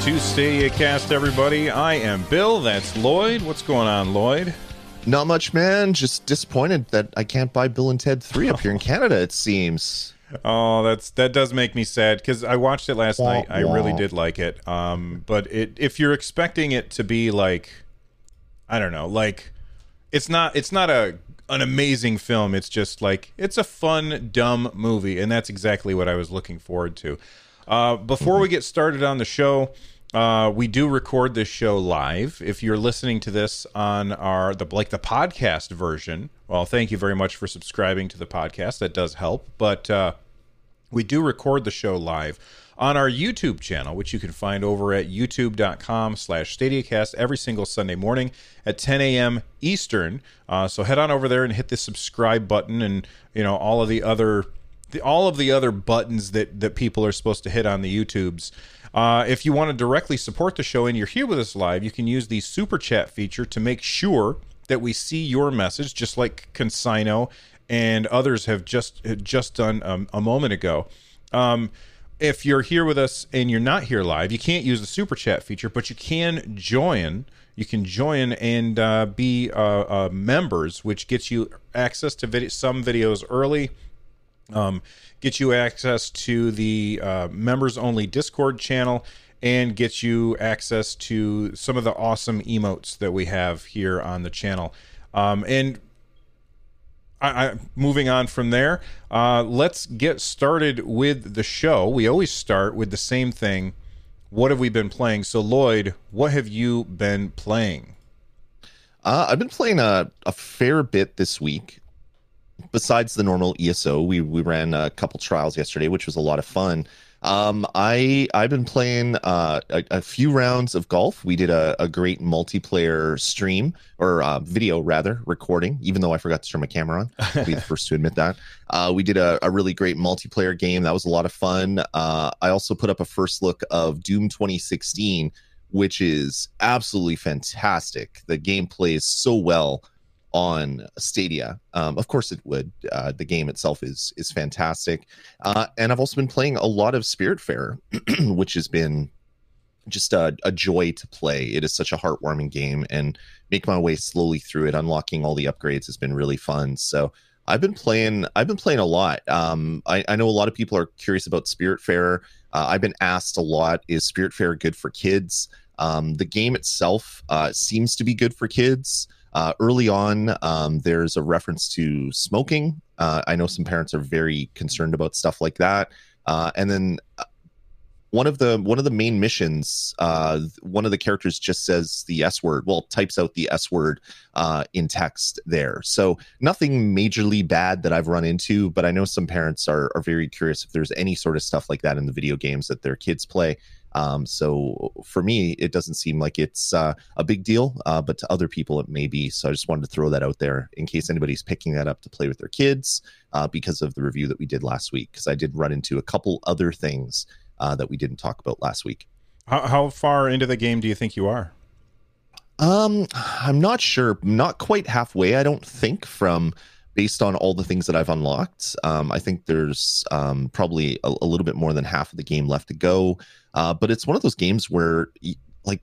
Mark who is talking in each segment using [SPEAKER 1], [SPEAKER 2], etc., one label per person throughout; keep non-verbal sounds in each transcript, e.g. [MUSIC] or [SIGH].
[SPEAKER 1] to Stadia Cast, everybody. I am Bill. That's Lloyd. What's going on, Lloyd?
[SPEAKER 2] Not much, man. Just disappointed that I can't buy Bill and Ted 3 up here in [LAUGHS] Canada, it seems.
[SPEAKER 1] Oh, that's that does make me sad because I watched it last night. I really did like it. Um, but it if you're expecting it to be like, I don't know, like it's not it's not a an amazing film. It's just like it's a fun, dumb movie, and that's exactly what I was looking forward to. Uh, before we get started on the show, uh, we do record this show live. If you're listening to this on our the like the podcast version, well, thank you very much for subscribing to the podcast. That does help. But uh, we do record the show live on our YouTube channel, which you can find over at youtube.com slash stadiacast every single Sunday morning at 10 a.m. Eastern. Uh, so head on over there and hit the subscribe button and, you know, all of the other the, all of the other buttons that that people are supposed to hit on the YouTubes. Uh, if you want to directly support the show and you're here with us live, you can use the super chat feature to make sure that we see your message, just like Consino and others have just just done um, a moment ago. Um, if you're here with us and you're not here live, you can't use the super chat feature, but you can join. You can join and uh, be uh, uh, members, which gets you access to vid- some videos early um, get you access to the uh, members only Discord channel and get you access to some of the awesome emotes that we have here on the channel. Um, and I, I, moving on from there, uh, let's get started with the show. We always start with the same thing. What have we been playing? So, Lloyd, what have you been playing?
[SPEAKER 2] Uh, I've been playing a, a fair bit this week besides the normal ESO, we we ran a couple trials yesterday, which was a lot of fun. Um, I I've been playing uh, a, a, few rounds of golf. We did a, a great multiplayer stream or uh, video rather recording, even though I forgot to turn my camera on. I'll be the first to admit that. [LAUGHS] Uh, we did a, a, really great multiplayer game. That was a lot of fun. Uh, I also put up a first look of Doom 2016, which is absolutely fantastic. The game plays so well on Stadia. Um, of course, it would. Uh, the game itself is is fantastic, uh, and I've also been playing a lot of Spiritfarer, [CLEARS THROAT] which has been just a, a, joy to play. It is such a heartwarming game, and make my way slowly through it, unlocking all the upgrades has been really fun. So I've been playing. I've been playing a lot. Um, I, I know a lot of people are curious about Spiritfarer. Uh, I've been asked a lot: Is Spiritfarer good for kids? Um, the game itself uh, seems to be good for kids. Uh, early on, um, there's a reference to smoking. Uh, I know some parents are very concerned about stuff like that. Uh, and then uh, one of the one of the main missions, uh, one of the characters just says the S word. Well, types out the S word uh, in text there. So nothing majorly bad that I've run into, but I know some parents are are very curious if there's any sort of stuff like that in the video games that their kids play. Um, so for me, it doesn't seem like it's uh, a big deal, uh, but to other people, it may be. So I just wanted to throw that out there in case anybody's picking that up to play with their kids uh, because of the review that we did last week. Because I did run into a couple other things uh, that we didn't talk about last week.
[SPEAKER 1] How, how far into the game do you think you are?
[SPEAKER 2] Um, I'm not sure. Not quite halfway, I don't think, from based on all the things that I've unlocked. Um, I think there's um, probably a, a, little bit more than half of the game left to go. Uh, but it's one of those games where, like,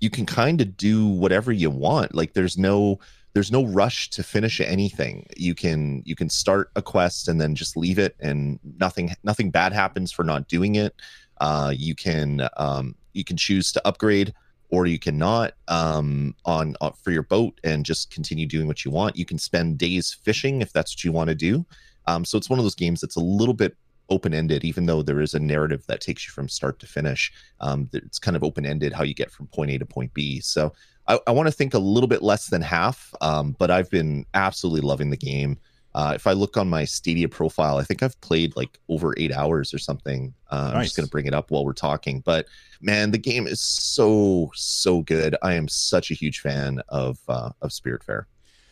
[SPEAKER 2] you can kind of do whatever you want. Like, there's no there's no rush to finish anything. You can you can start a quest and then just leave it, and nothing nothing bad happens for not doing it. Uh, you can um, you can choose to upgrade or you cannot um, on, on, for your boat and just continue doing what you want. You can spend days fishing if that's what you want to do. Um, so it's one of those games that's a little bit open ended, even though there is a narrative that takes you from start to finish. Um, it's kind of open ended how you get from point A to point B. So I, I want to think a little bit less than half, um, but I've been absolutely loving the game. Uh, if I look on my Stadia profile, I think I've played like over eight hours or something. Uh, nice. I'm just going to bring it up while we're talking. But man, the game is so so good. I am such a huge fan of uh, of Spiritfarer.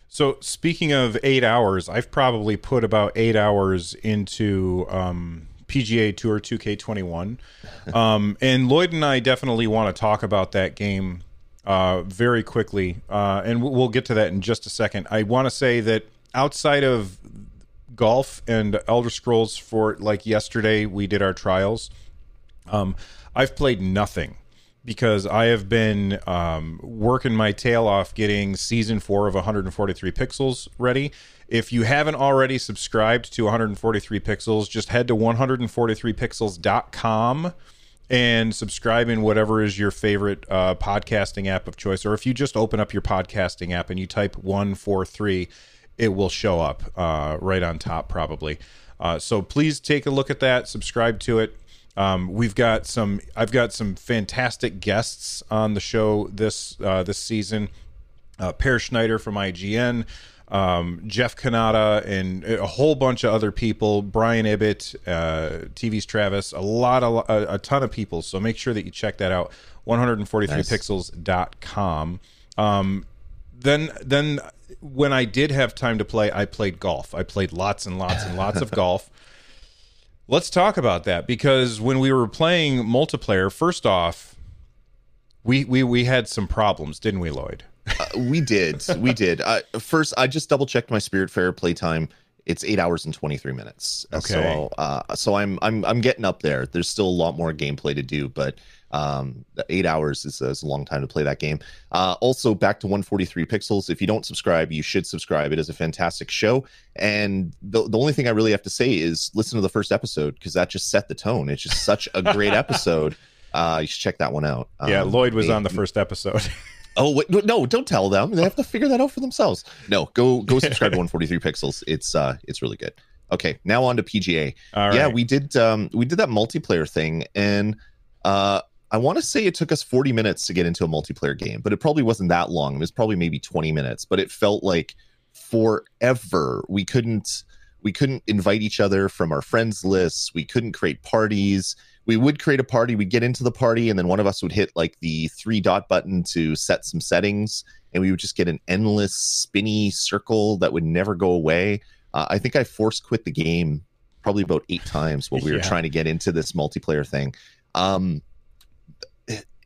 [SPEAKER 1] So speaking of eight hours, I've probably put about eight hours into um, PGA Tour 2K21, [LAUGHS] um, and Lloyd and I definitely want to talk about that game uh, very quickly, uh, and we'll get to that in just a second. I want to say that outside of golf and Elder Scrolls for like yesterday we did our trials. Um, I've played nothing. because I have been um, working my tail off getting season four of 143 Pixels ready. If you haven't already subscribed to 143 Pixels, just head to 143pixels.com and subscribe in whatever is your favorite uh, podcasting app of choice. Or if you just open up your podcasting app and you type 143, it will show up uh, right on top, probably. Uh, so please take a look at that, subscribe to it. Um, we've got some. I've got some fantastic guests on the show this uh, this season. Uh, Peer Schneider from IGN, um, Jeff Cannata, and a whole bunch of other people. Brian Ibbott, uh, TV's Travis, a lot of a, a, ton of people. So make sure that you check that out. 143pixels.com. Um, then then when I did have time to play, I played golf. I played lots and lots and lots of [LAUGHS] golf. Let's talk about that because when we were playing multiplayer, first off, we we we had some problems, didn't we, Lloyd?
[SPEAKER 2] uh, we did, we did. Uh, first, I just double checked my Spiritfarer playtime. It's eight hours and twenty three minutes. Okay. So, uh, so I'm I'm I'm getting up there. There's still a lot more gameplay to do, but um, eight hours is, is, a long time to play that game. Uh, also, back to 143 pixels. If you don't subscribe, you should subscribe. It is a fantastic show. And the, the only thing I really have to say is listen to the first episode because that just set the tone. It's just such a great [LAUGHS] episode. Uh, you should check that one out.
[SPEAKER 1] Yeah, um, Lloyd was on the first episode. [LAUGHS]
[SPEAKER 2] Oh wait, no! Don't tell them. They have to figure that out for themselves. No, go go [LAUGHS] subscribe to 143 Pixels. It's uh, it's really good. Okay, now on to PGA. Yeah, we did um, we did that multiplayer thing, and uh, I want to say it took us 40 minutes to get into a multiplayer game, but it probably wasn't that long. It was probably maybe 20 minutes, but it felt like forever. We couldn't we couldn't invite each other from our friends lists. We couldn't create parties. We would create a party, we'd get into the party, and then one of us would hit like the three dot button to set some settings, and we would just get an endless spinny circle that would never go away. Uh, I think I force quit the game probably about eight times while we yeah. were trying to get into this multiplayer thing. Um,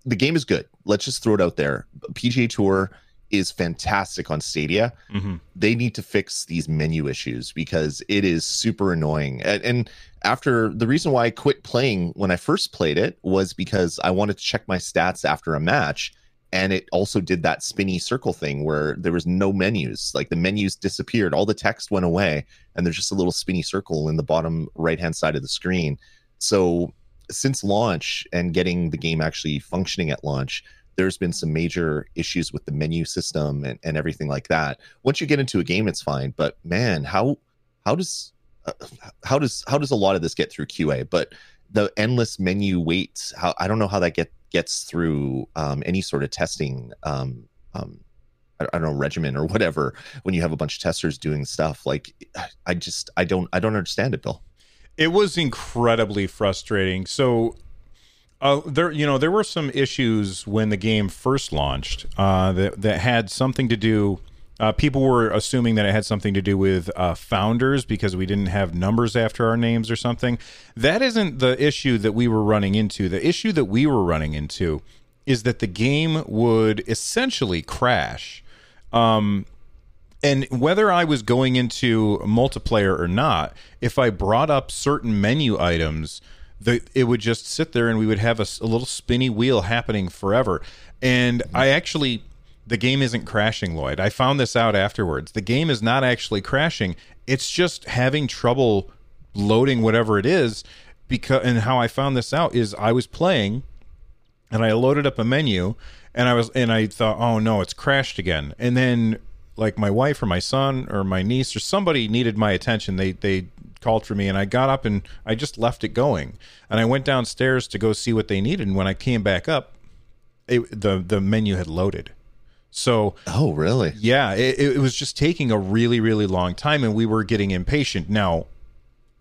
[SPEAKER 2] the game is good. Let's just throw it out there. PGA Tour is fantastic on Stadia. Mm-hmm. They need to fix these menu issues because it is super annoying. And, and, after the reason why I quit playing when I first played it was because I wanted to check my stats after a match. And it also did that spinny circle thing where there was no menus. Like the menus disappeared, all the text went away, and there's just a little spinny circle in the bottom right hand side of the screen. So since launch and getting the game actually functioning at launch, there's been some major issues with the menu system and, and everything like that. Once you get into a game, it's fine. But man, how how does uh, how does how does a lot of this get through QA? But the endless menu waits, how I don't know how that get gets through um, any sort of testing. Um, um, I, I don't know regimen or whatever when you have a bunch of testers doing stuff like I just I don't I don't understand it, Bill.
[SPEAKER 1] It was incredibly frustrating. So uh, there, you know, there were some issues when the game first launched uh, that that had something to do. Uh, people were assuming that it had something to do with uh, founders because we didn't have numbers after our names or something. That isn't the issue that we were running into. The issue that we were running into is that the game would essentially crash. Um, and whether I was going into multiplayer or not, if I brought up certain menu items, the, it would just sit there and we would have a, a little spinny wheel happening forever. And mm-hmm. I actually, the game isn't crashing, Lloyd. I found this out afterwards. The game is not actually crashing. It's just having trouble loading whatever it is. Because and how I found this out is I was playing, and I loaded up a menu, and I was and I thought, oh no, it's crashed again. And then like my wife or my son or my niece or somebody needed my attention. They they called for me and I got up and I just left it going. And I went downstairs to go see what they needed and when I came back up, it, the the menu had loaded. So
[SPEAKER 2] Oh, really?
[SPEAKER 1] Yeah, it, it was just taking a really really long time and we were getting impatient. Now,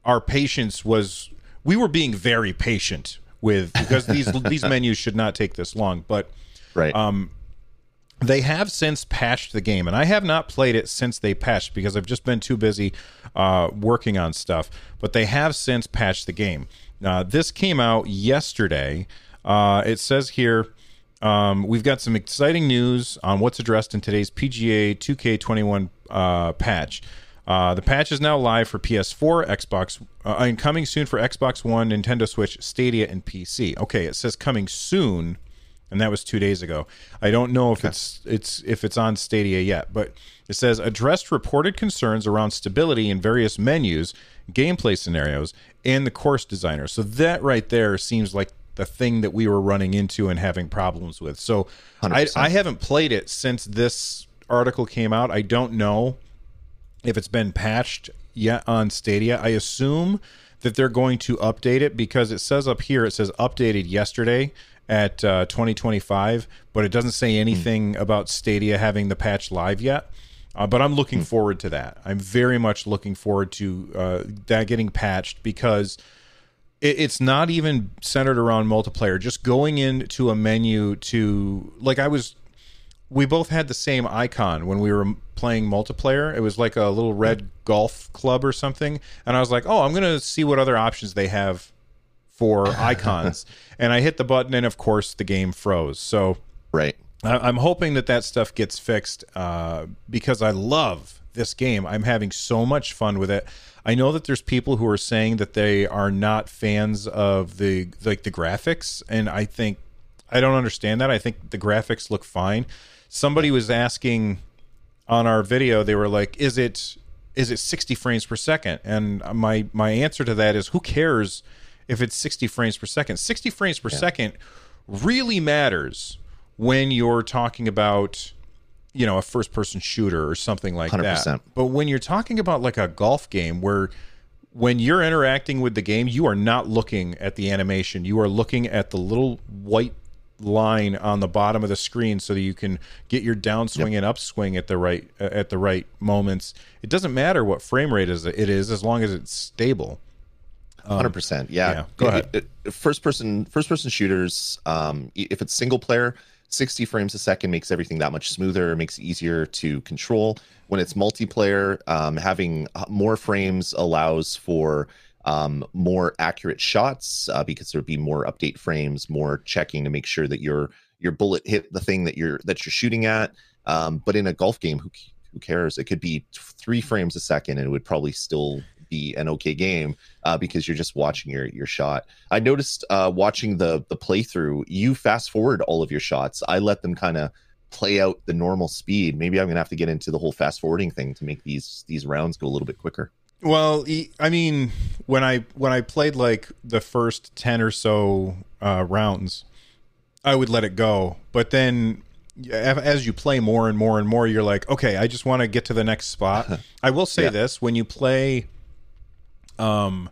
[SPEAKER 1] our patience was we were being very patient with because these [LAUGHS] these menus should not take this long, but
[SPEAKER 2] right.
[SPEAKER 1] Um they have since patched the game, and I have not played it since they patched because I've just been too busy uh, working on stuff. But they have since patched the game. Uh, this came out yesterday. Uh, it says here um, we've got some exciting news on what's addressed in today's PGA 2K21 uh, patch. Uh, the patch is now live for PS4, Xbox, uh, and coming soon for Xbox One, Nintendo Switch, Stadia, and PC. Okay, it says coming soon and that was two days ago. I don't know if okay. it's it's if it's on Stadia yet, but it says addressed reported concerns around stability in various menus, gameplay scenarios, and the course designer. So that right there seems like the thing that we were running into and having problems with. So I, I haven't played it since this article came out. I don't know if it's been patched yet on Stadia. I assume that they're going to update it because it says up here it says updated yesterday at uh, 2025, but it doesn't say anything mm. about Stadia having the patch live yet. Uh, but I'm looking mm. forward to that. I'm very much looking forward to uh, that getting patched because it, it's not even centered around multiplayer. Just going into a menu to like I was, we both had the same icon when we were playing multiplayer. It was like a little red golf club or something, and I was like, oh, I'm gonna see what other options they have for [LAUGHS] icons. and I hit the button, and of course, the game froze. So,
[SPEAKER 2] right.
[SPEAKER 1] I, am hoping that that stuff gets fixed uh, because I love this game. I'm having so much fun with it. I know that there's people who are saying that they are not fans of the like the graphics, and I think I don't understand that. I think the graphics look fine. Somebody was asking on our video, they were like, "Is it is it 60 frames per second?" And my my answer to that is, who cares? If it's 60 frames per second. 60 frames per yeah. second really matters when you're talking about you know a first person shooter or something like 100%. that. But when you're talking about like a golf game where when you're interacting with the game, you are not looking at the animation. You are looking at the little white line on the bottom of the screen so that you can get your downswing yep. and upswing at the right uh, at the right moments. It doesn't matter what frame rate is it is as long as it's stable.
[SPEAKER 2] Um, Hundred percent. Yeah. yeah.
[SPEAKER 1] Go ahead.
[SPEAKER 2] It, it, first person, first person shooters. Um, if it's single player, sixty frames a second makes everything that much smoother. Makes it easier to control. When it's multiplayer, um, having more frames allows for um, more accurate shots uh, because there'd be more update frames, more checking to make sure that your your bullet hit the thing that you're that you're shooting at. Um, but in a golf game, who who cares? It could be three frames a second, and it would probably still be an okay game uh, because you're just watching your your shot. I noticed uh, watching the the playthrough, you fast forward all of your shots. I let them kind of play out the normal speed. Maybe I'm gonna have to get into the whole fast forwarding thing to make these these rounds go a little bit quicker.
[SPEAKER 1] Well, I mean, when I when I played like the first ten or so uh, rounds, I would let it go, but then as you play more and more and more, you're like, okay, I just want to get to the next spot. [LAUGHS] I will say yeah. this: when you play um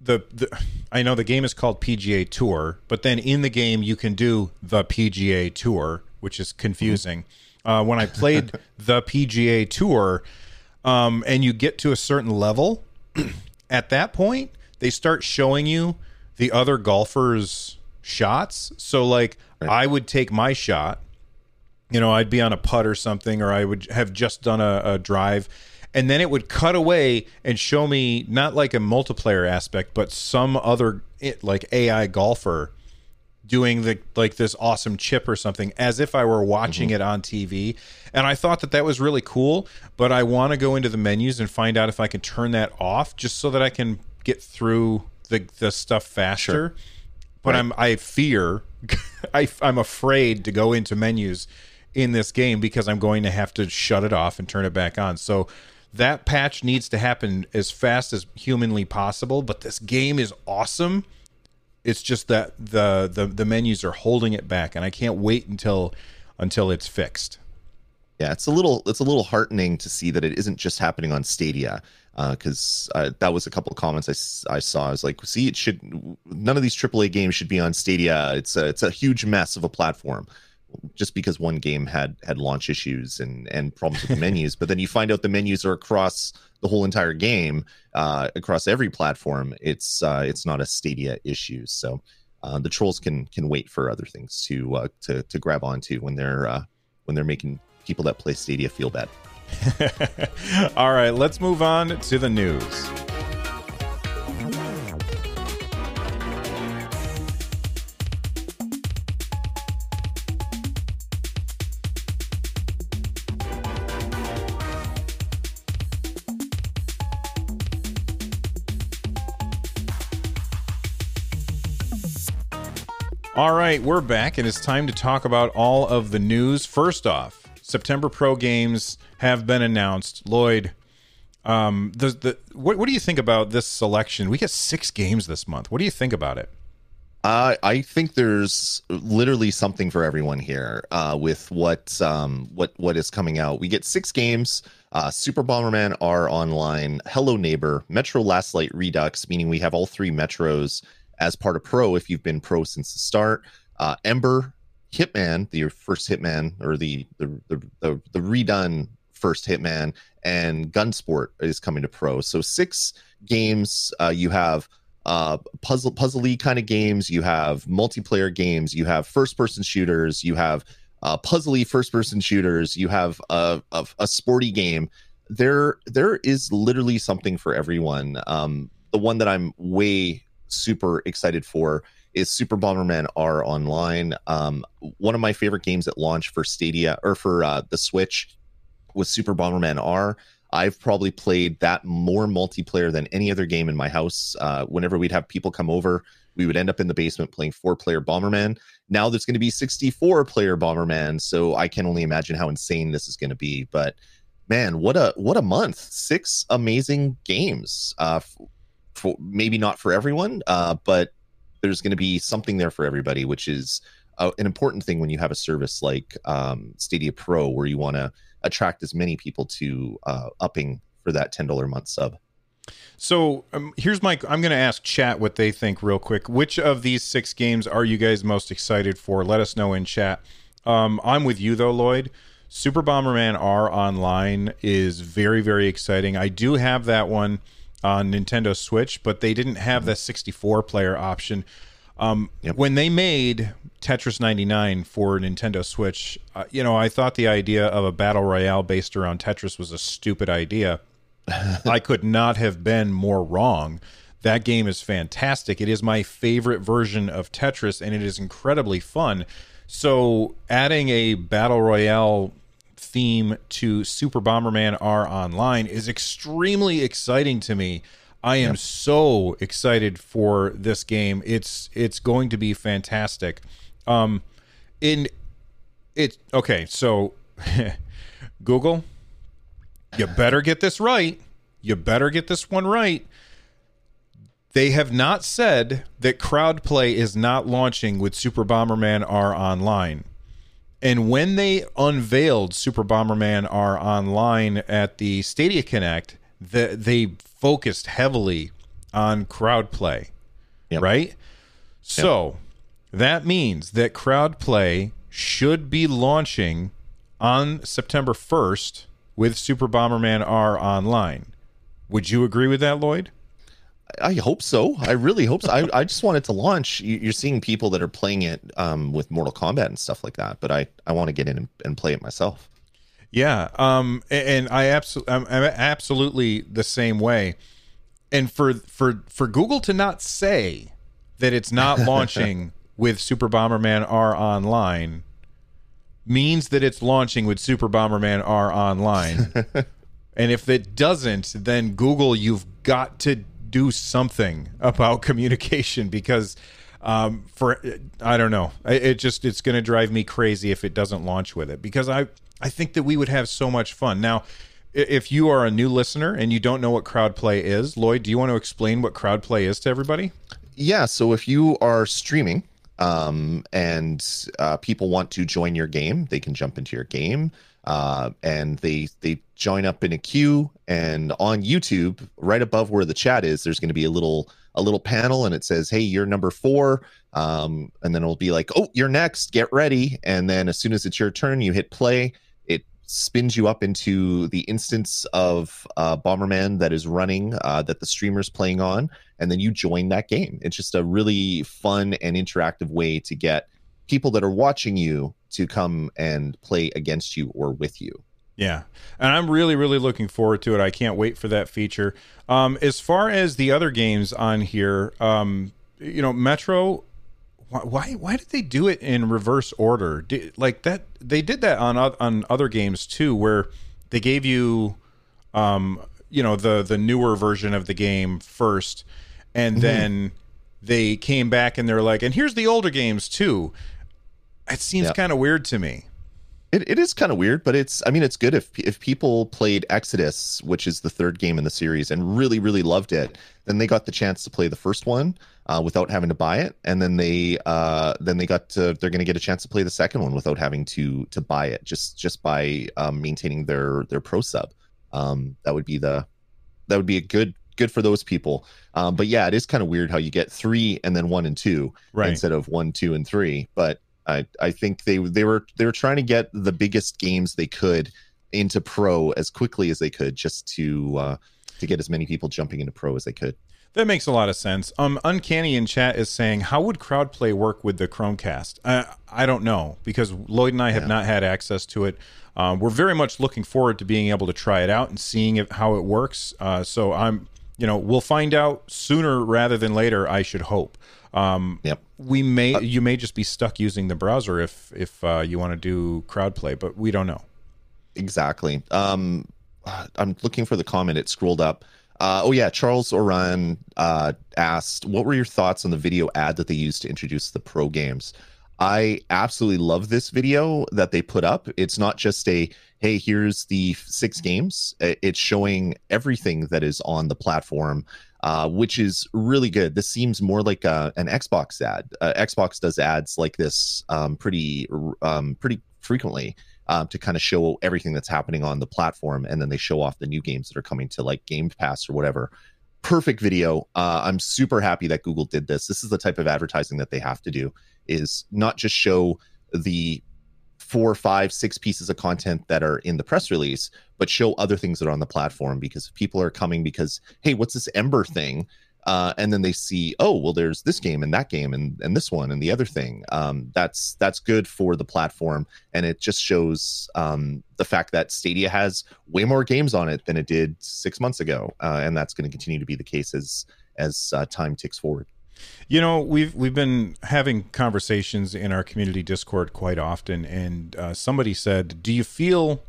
[SPEAKER 1] the, the I know the game is called PGA Tour, but then in the game you can do the PGA Tour, which is confusing. Mm-hmm. Uh, when I played [LAUGHS] the PGA Tour, um, and you get to a certain level, [CLEARS THROAT] at that point they start showing you the other golfers' shots. So like right. I would take my shot, you know, I'd be on a putt or something, or I would have just done a, a drive and then it would cut away and show me not like a multiplayer aspect, but some other like AI golfer doing the like this awesome chip or something as if I were watching mm-hmm. it on TV. And I thought that that was really cool, but I want to go into the menus and find out if I can turn that off just so that I can get through the the stuff faster. Sure. But right. I'm I fear [LAUGHS] I I'm afraid to go into menus in this game because I'm going to have to shut it off and turn it back on. So that patch needs to happen as fast as humanly possible. But this game is awesome. It's just that the the the menus are holding it back, and I can't wait until until it's fixed.
[SPEAKER 2] Yeah, it's a little it's a little heartening to see that it isn't just happening on Stadia because uh, uh, that was a couple of comments I, I saw. I was like, see, it should none of these AAA games should be on Stadia. It's a it's a huge mess of a platform just because one game had had launch issues and and problems with the menus but then you find out the menus are across the whole entire game uh, across every platform it's uh, it's not a stadia issue. So uh, the trolls can can wait for other things to uh, to to grab onto when they're uh, when they're making people that play stadia feel bad. [LAUGHS]
[SPEAKER 1] All right let's move on to the news All right, we're back, and it's time to talk about all of the news. First off, September Pro games have been announced. Lloyd, um, the the what, what do you think about this selection? We get six games this month. What do you think about it?
[SPEAKER 2] Uh, I think there's literally something for everyone here uh, with what um, what what is coming out. We get six games: uh, Super Bomberman R Online, Hello Neighbor, Metro Last Light Redux, meaning we have all three Metros as part of Pro if you've been Pro since the start. Uh, Ember, Hitman, the first Hitman or the the the, the, the redone first Hitman, and Gunsport is coming to Pro. So six games. Uh, you have uh, puzzle puzzly kind of games. You have multiplayer games. You have first person shooters. You have uh, puzzly first person shooters. You have a, a, a sporty game. There there is literally something for everyone. Um, the one that I'm way super excited for is Super Bomberman R Online. Um, one of my favorite games at launch for Stadia or for uh, the Switch was Super Bomberman R. I've probably played that more multiplayer than any other game in my house. Uh, whenever we'd have people come over, we would end up in the basement playing four player Bomberman. Now there's going to be 64 player Bomberman, so I can only imagine how insane this is going to be. But man, what a what a month! Six amazing games. Uh, for maybe not for everyone, uh, but there's going to be something there for everybody, which is uh, an important thing when you have a service like um, Stadia Pro, where you want to attract as many people to uh, upping for that ten dollar month sub.
[SPEAKER 1] So um, here's my. I'm going to ask chat what they think real quick. Which of these six games are you guys most excited for? Let us know in chat. Um, I'm with you though, Lloyd. Super Bomberman R Online is very very exciting. I do have that one on Nintendo Switch, but they didn't have the 64 player option. Um, yep. When they made Tetris 99 for Nintendo Switch, uh, you know, I thought the idea of a battle royale based around Tetris was a stupid idea. [LAUGHS] I could not have been more wrong. That game is fantastic. It is my favorite version of Tetris, and it is incredibly fun. So, adding a battle royale theme to Super Bomberman R Online is extremely exciting to me. I am yep. so excited for this game. It's it's going to be fantastic. Um in it okay, so [LAUGHS] Google, you better get this right. You better get this one right. They have not said that Crowdplay is not launching with Super Bomberman R Online. And when they unveiled Super Bomberman R Online at the Stadia Connect, the, they focused heavily on crowd play, yep. right? So yep. that means that crowd play should be launching on September 1st with Super Bomberman R Online. Would you agree with that, Lloyd?
[SPEAKER 2] I hope so. I really hope so. I, I just want it to launch. You're seeing people that are playing it um, with Mortal Kombat and stuff like that, but I, I want to get in and, and play it myself.
[SPEAKER 1] Yeah, um, and I absolutely, I'm, I'm absolutely the same way. And for for for Google to not say that it's not [LAUGHS] launching with Super Bomberman R Online means that it's launching with Super Bomberman R Online. [LAUGHS] and if it doesn't, then Google, you've got to do something about [LAUGHS] communication because um, for I don't know, it just it's going to drive me crazy if it doesn't launch with it because I I think that we would have so much fun. Now, if you are a new listener and you don't know what crowdplay is, Lloyd, do you want to explain what crowdplay is to everybody?
[SPEAKER 2] Yeah. So if you are streaming um, and uh, people want to join your game, they can jump into your game. Uh, and they they join up in a queue and on youtube right above where the chat is there's going to be a little a little panel and it says hey you're number four. Um, and then it'll be like oh you're next get ready. And then as soon as it's your turn you hit play. It spins you up into the instance of uh, Bomberman that is running uh, that the streamer's playing on, and then you join that game. It's just a really fun and interactive way to get people that are watching you to come and play against you or with you.
[SPEAKER 1] Yeah, and I'm really, really looking forward to it. I can't wait for that feature. Um, as far as the other games on here, um, you know, Metro why why did they do it in reverse order? Did, like that they did that on on other games too, where they gave you, um, you know, the the newer version of the game first, and mm-hmm. then they came back and they're like, and here's the older games too. It seems
[SPEAKER 2] Yep.
[SPEAKER 1] kind of weird to me.
[SPEAKER 2] It, it is kind of weird, but it's I mean it's good if if people played Exodus, which is the third game in the series, and really really loved it, then they got the chance to play the first one uh, without having to buy it, and then they uh, then they got to they're going to get a chance to play the second one without having to to buy it just just by um, maintaining their their pro sub. Um, that would be the that would be a good good for those people. Um, but yeah, it is kind of weird how you get three and then one and two
[SPEAKER 1] Right.
[SPEAKER 2] instead of one, two, and three. But I I think they they were they were trying to get the biggest games they could into pro as quickly as they could, just to uh, to get as many people jumping into pro as they could.
[SPEAKER 1] That makes a lot of sense. Um, Uncanny in chat is saying, how would crowdplay work with the Chromecast? Uh, I don't know because Lloyd and I have
[SPEAKER 2] Yeah.
[SPEAKER 1] not had access to it. Um, we're very much looking forward to being able to try it out and seeing if, how it works. Uh, so I'm, you know, we'll find out sooner rather than later. I should hope. Um,
[SPEAKER 2] Yep.
[SPEAKER 1] we may, you may just be stuck using the browser if if uh, you want to do crowd play, but we don't know.
[SPEAKER 2] Exactly. Um, I'm looking for the comment. It scrolled up. Uh, oh yeah, Charles Oran uh, asked, "What were your thoughts on the video ad that they used to introduce the pro games?" I absolutely love this video that they put up. It's not just a hey, here's the six games. It's showing everything that is on the platform, uh, which is really good. This seems more like a, an Xbox ad. Uh, Xbox does ads like this um, pretty um, pretty frequently um, to kind of show everything that's happening on the platform, and then they show off the new games that are coming to like Game Pass or whatever. Perfect video. Uh, I'm super happy that Google did this. This is the type of advertising that they have to do. Is not just show the four, five, six pieces of content that are in the press release, but show other things that are on the platform because people are coming because hey, what's this Ember thing? Uh, and then they see, oh, well, there's this game and that game and and this one and the other thing. Um, that's that's good for the platform, and it just shows um, the fact that Stadia has way more games on it than it did six months ago, uh, and that's going to continue to be the case as as uh, time ticks forward.
[SPEAKER 1] You know, we've we've been having conversations in our community Discord quite often, and uh, somebody said, "Do you feel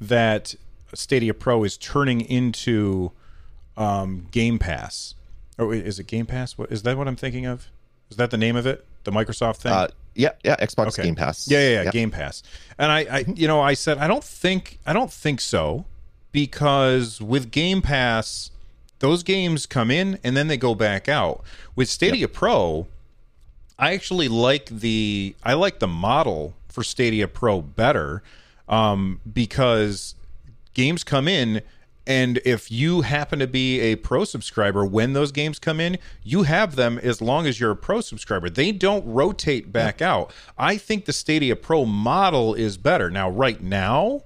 [SPEAKER 1] that Stadia Pro is turning into um, Game Pass? Or is it Game Pass? What is that? What I'm thinking of? Is that the name of it? The Microsoft thing?
[SPEAKER 2] Uh, yeah, yeah, Xbox
[SPEAKER 1] Okay.
[SPEAKER 2] Game Pass.
[SPEAKER 1] Yeah, yeah, yeah, Game Pass. And I, I, you know, I said I don't think I don't think so because with Game Pass, those games come in and then they go back out. With Stadia Pro, I actually like the I like the model for Stadia Pro better um, because games come in and if you happen to be a pro subscriber when those games come in you have them as long as you're a pro subscriber. They don't rotate back out. I think the stadia pro model is better. Now right now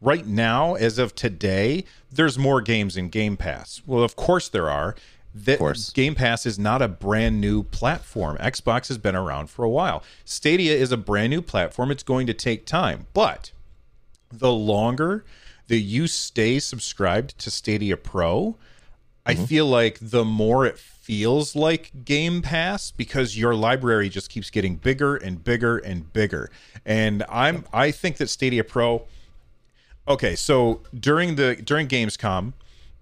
[SPEAKER 1] right now as of today there's more games in game pass. Well of course there are. That
[SPEAKER 2] course.
[SPEAKER 1] game pass is not a brand new platform. Xbox has been around for a while. Stadia is a brand new platform. It's going to take time. But the longer that you stay subscribed to Stadia Pro, I mm-hmm. feel like the more it feels like Game Pass because your library just keeps getting bigger and bigger and bigger. And I'm I think that Stadia Pro Okay, so during the during Gamescom,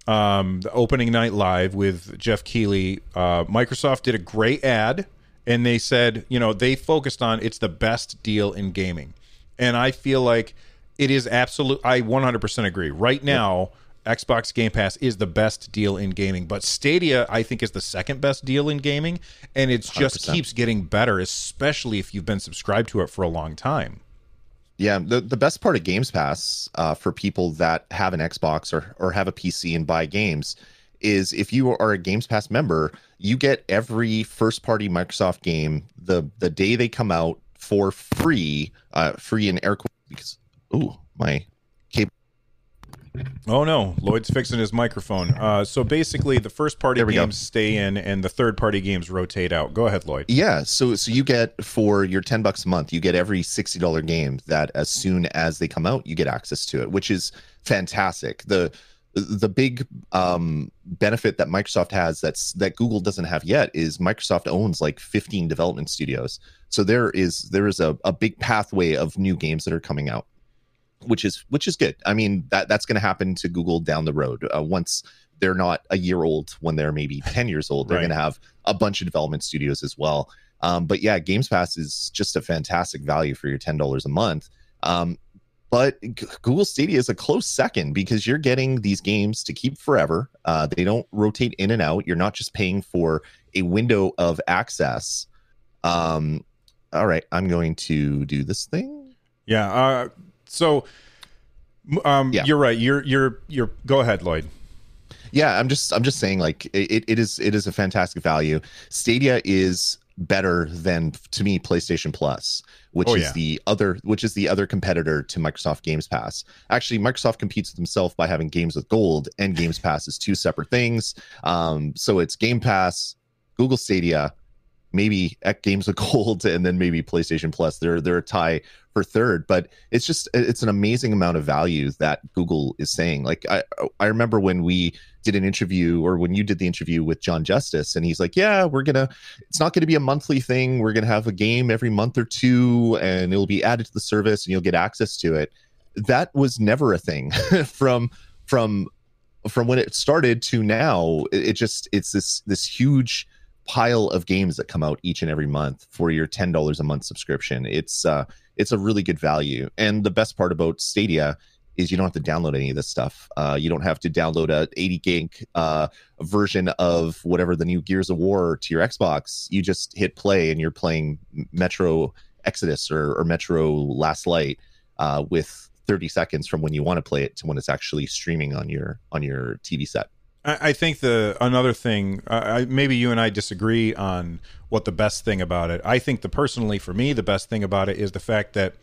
[SPEAKER 1] um, the opening night live with Geoff Keighley, uh, Microsoft did a great ad, and they said, you know, they focused on it's the best deal in gaming, and I feel like it is absolute. I 100% agree. Right now, Xbox Game Pass is the best deal in gaming, but Stadia I think is the second best deal in gaming, and it just
[SPEAKER 2] 100%.
[SPEAKER 1] keeps getting better, especially if you've been subscribed to it for a long time.
[SPEAKER 2] Yeah, the, the best part of Games Pass uh, for people that have an Xbox or, or have a PC and buy games is if you are a Games Pass member, you get every first party Microsoft game the the day they come out for free, uh, free in air quotes because ooh my.
[SPEAKER 1] Oh no, Lloyd's fixing his microphone. Uh, so basically, the first party
[SPEAKER 2] we go.
[SPEAKER 1] games stay in, and the third party games rotate out. Go ahead, Lloyd.
[SPEAKER 2] Yeah, so so you get for your ten bucks a month, you get every sixty dollar game that as soon as they come out, you get access to it, which is fantastic. The the big um, benefit that Microsoft has that's that Google doesn't have yet is Microsoft owns like 15 development studios. So there is there is a, a big pathway of new games that are coming out, which is which is good. I mean that that's going to happen to Google down the road uh, once they're not a year old when they're maybe [LAUGHS] 10 years old. They're
[SPEAKER 1] Right.
[SPEAKER 2] going to have a bunch of development studios as well. Um, but yeah, Games Pass is just a fantastic value for your $10 a month. Um, but G- Google Stadia is a close second because you're getting these games to keep forever. Uh, they don't rotate in and out. You're not just paying for a window of access. Um, all right, I'm going to do this thing.
[SPEAKER 1] Yeah. Uh, so, um,
[SPEAKER 2] Yeah.
[SPEAKER 1] you're right. You're you're you're. Go ahead, Lloyd.
[SPEAKER 2] Yeah, I'm just I'm just saying like it, it is it is a fantastic value. Stadia is better than to me PlayStation Plus, which
[SPEAKER 1] Oh,
[SPEAKER 2] is
[SPEAKER 1] yeah.
[SPEAKER 2] the other which is the other competitor to Microsoft Games Pass. Actually, Microsoft competes with himself by having games with gold and Games Pass is two separate things. Um, so it's Game Pass, Google Stadia, maybe at Games of [LAUGHS] Gold, and then maybe PlayStation Plus. They're they're a tie for third, but it's just it's an amazing amount of value that Google is saying. Like I I remember when we did an interview or when you did the interview with John Justice and he's like, "Yeah, we're going to it's not going to be a monthly thing. We're going to have a game every month or two and it'll be added to the service and you'll get access to it." That was never a thing [LAUGHS] from from from when it started to now. It, it just it's this this huge pile of games that come out each and every month for your $10 a month subscription. It's uh it's a really good value. And the best part about Stadia is you don't have to download any of this stuff. Uh, you don't have to download a 80 gig uh, version of whatever the new Gears of War to your Xbox. You just hit play and you're playing Metro Exodus or, or Metro Last Light uh, with 30 seconds from when you want to play it to when it's actually streaming on your on your TV set.
[SPEAKER 1] I, think the another thing, maybe you and I disagree on what the best thing about it. I think the personally for me, the best thing about it is the fact that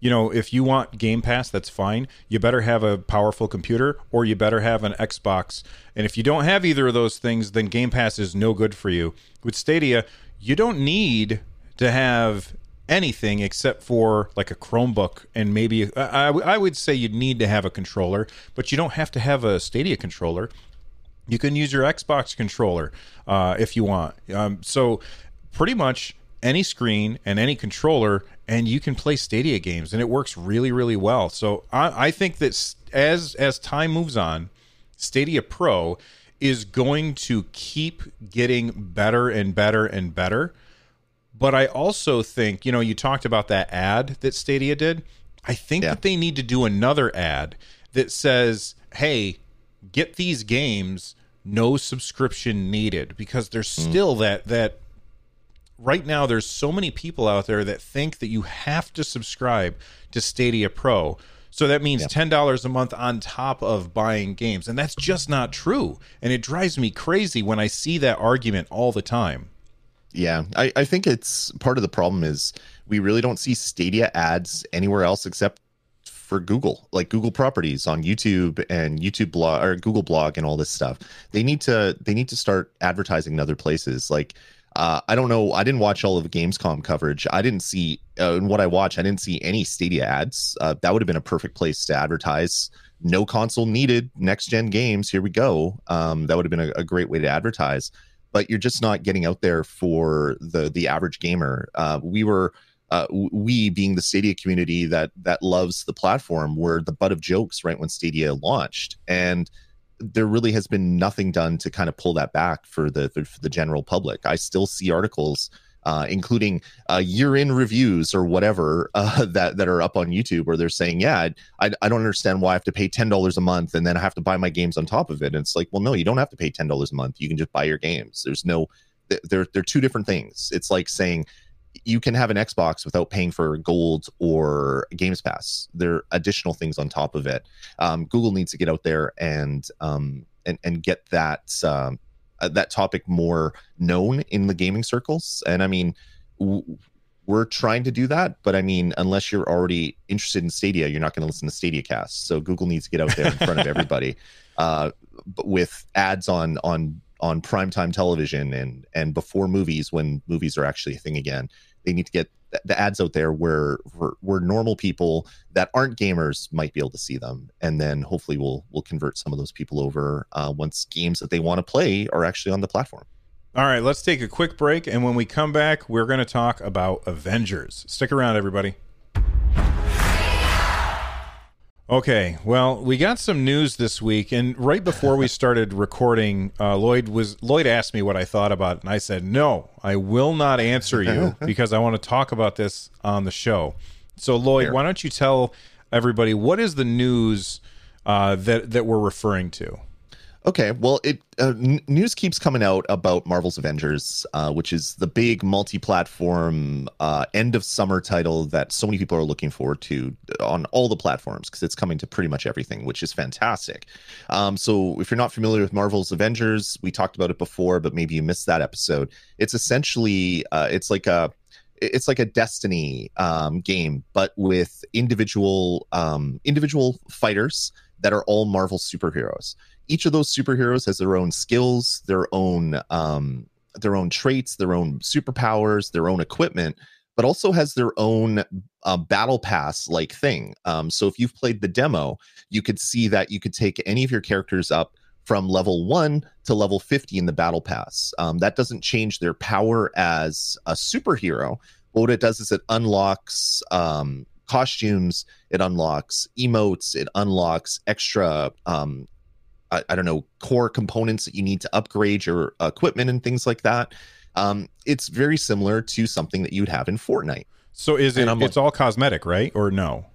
[SPEAKER 1] you know if you want Game Pass, that's fine. You better have a powerful computer or you better have an Xbox. And if you don't have either of those things, then Game Pass is no good for you. With Stadia, you don't need to have anything except for like a Chromebook and maybe I I would say you'd need to have a controller, but you don't have to have a Stadia controller. You can use your Xbox controller uh, if you want. Um, so, pretty much any screen and any controller, and you can play Stadia games, and it works really, really well. So, I, I think that as as time moves on, Stadia Pro is going to keep getting better and better and better. But I also think, you know, you talked about that ad that Stadia did. I think
[SPEAKER 2] Yeah.
[SPEAKER 1] that they need to do another ad that says, hey, get these games, no subscription needed, because there's hmm. still that, that right now, there's so many people out there that think that you have to subscribe to Stadia Pro. So that means $10 a month on top of buying games. And that's just not true. And it drives me crazy when I see that argument all the time.
[SPEAKER 2] Yeah, I, I think it's part of the problem is we really don't see Stadia ads anywhere else except for Google, like Google properties on YouTube and YouTube blog or Google blog and all this stuff. They need to they need to start advertising in other places. Like uh, I don't know, I didn't watch all of Gamescom coverage. I didn't see uh, in what I watched, I didn't see any Stadia ads. Uh, that would have been a perfect place to advertise. No console needed. Next gen games. Here we go. Um, that would have been a, a great way to advertise but you're just not getting out there for the the average gamer. Uh, we were uh, we being the Stadia community that that loves the platform were the butt of jokes right when Stadia launched, and there really has been nothing done to kind of pull that back for the for the general public. I still see articles. Uh, including uh, year-in reviews or whatever uh, [LAUGHS] that that are up on YouTube, where they're saying, "Yeah, I, I don't understand why I have to pay ten dollars a month and then I have to buy my games on top of it." And it's like, well, no, you don't have to pay ten dollars a month. You can just buy your games. There's no, they're they're two different things. It's like saying you can have an Xbox without paying for Gold or Games Pass. There are additional things on top of it. Um, Google needs to get out there and um, and and get that um, uh, that topic more known in the gaming circles. And I mean. W- we're trying to do that, but I mean, unless you're already interested in Stadia, you're not going to listen to Stadia Cast. So Google needs to get out there in front of everybody [LAUGHS] uh, with ads on on on primetime television and and before movies when movies are actually a thing again. They need to get the ads out there where where, normal people that aren't gamers might be able to see them, and then hopefully we'll we'll convert some of those people over uh, once games that they want to play are actually on the platform.
[SPEAKER 1] All right, let's take a quick break. And when we come back, we're going to talk about Avengers. Stick around, everybody. Okay, well, we got some news this week, and right before we [LAUGHS] started recording, uh, Lloyd was Lloyd asked me what I thought about it, and I said, "No, I will not answer you [LAUGHS] because I want to talk about this on the show." So, Lloyd, Here. why don't you tell everybody what is the news uh, that that we're referring to?
[SPEAKER 2] Okay, well, it uh, news keeps coming out about Marvel's Avengers, uh, which is the big multi-platform uh, end of summer title that so many people are looking forward to on all the platforms because it's coming to pretty much everything, which is fantastic. Um, so, if you're not familiar with Marvel's Avengers, we talked about it before, but maybe you missed that episode. It's essentially uh, it's like a it's like a Destiny um, game, but with individual um, individual fighters that are all Marvel superheroes each of those superheroes has their own skills, their own um, their own traits, their own superpowers, their own equipment, but also has their own uh, battle pass like thing. Um, so if you've played the demo, you could see that you could take any of your characters up from level one to level 50 in the battle pass. Um, that doesn't change their power as a superhero. But what it does is it unlocks um, costumes, it unlocks emotes, it unlocks extra um, I, I, don't know core components that you need to upgrade your equipment and things like that. Um, it's very similar to something that you'd have in Fortnite.
[SPEAKER 1] So is it? It's all cosmetic, right? Or no?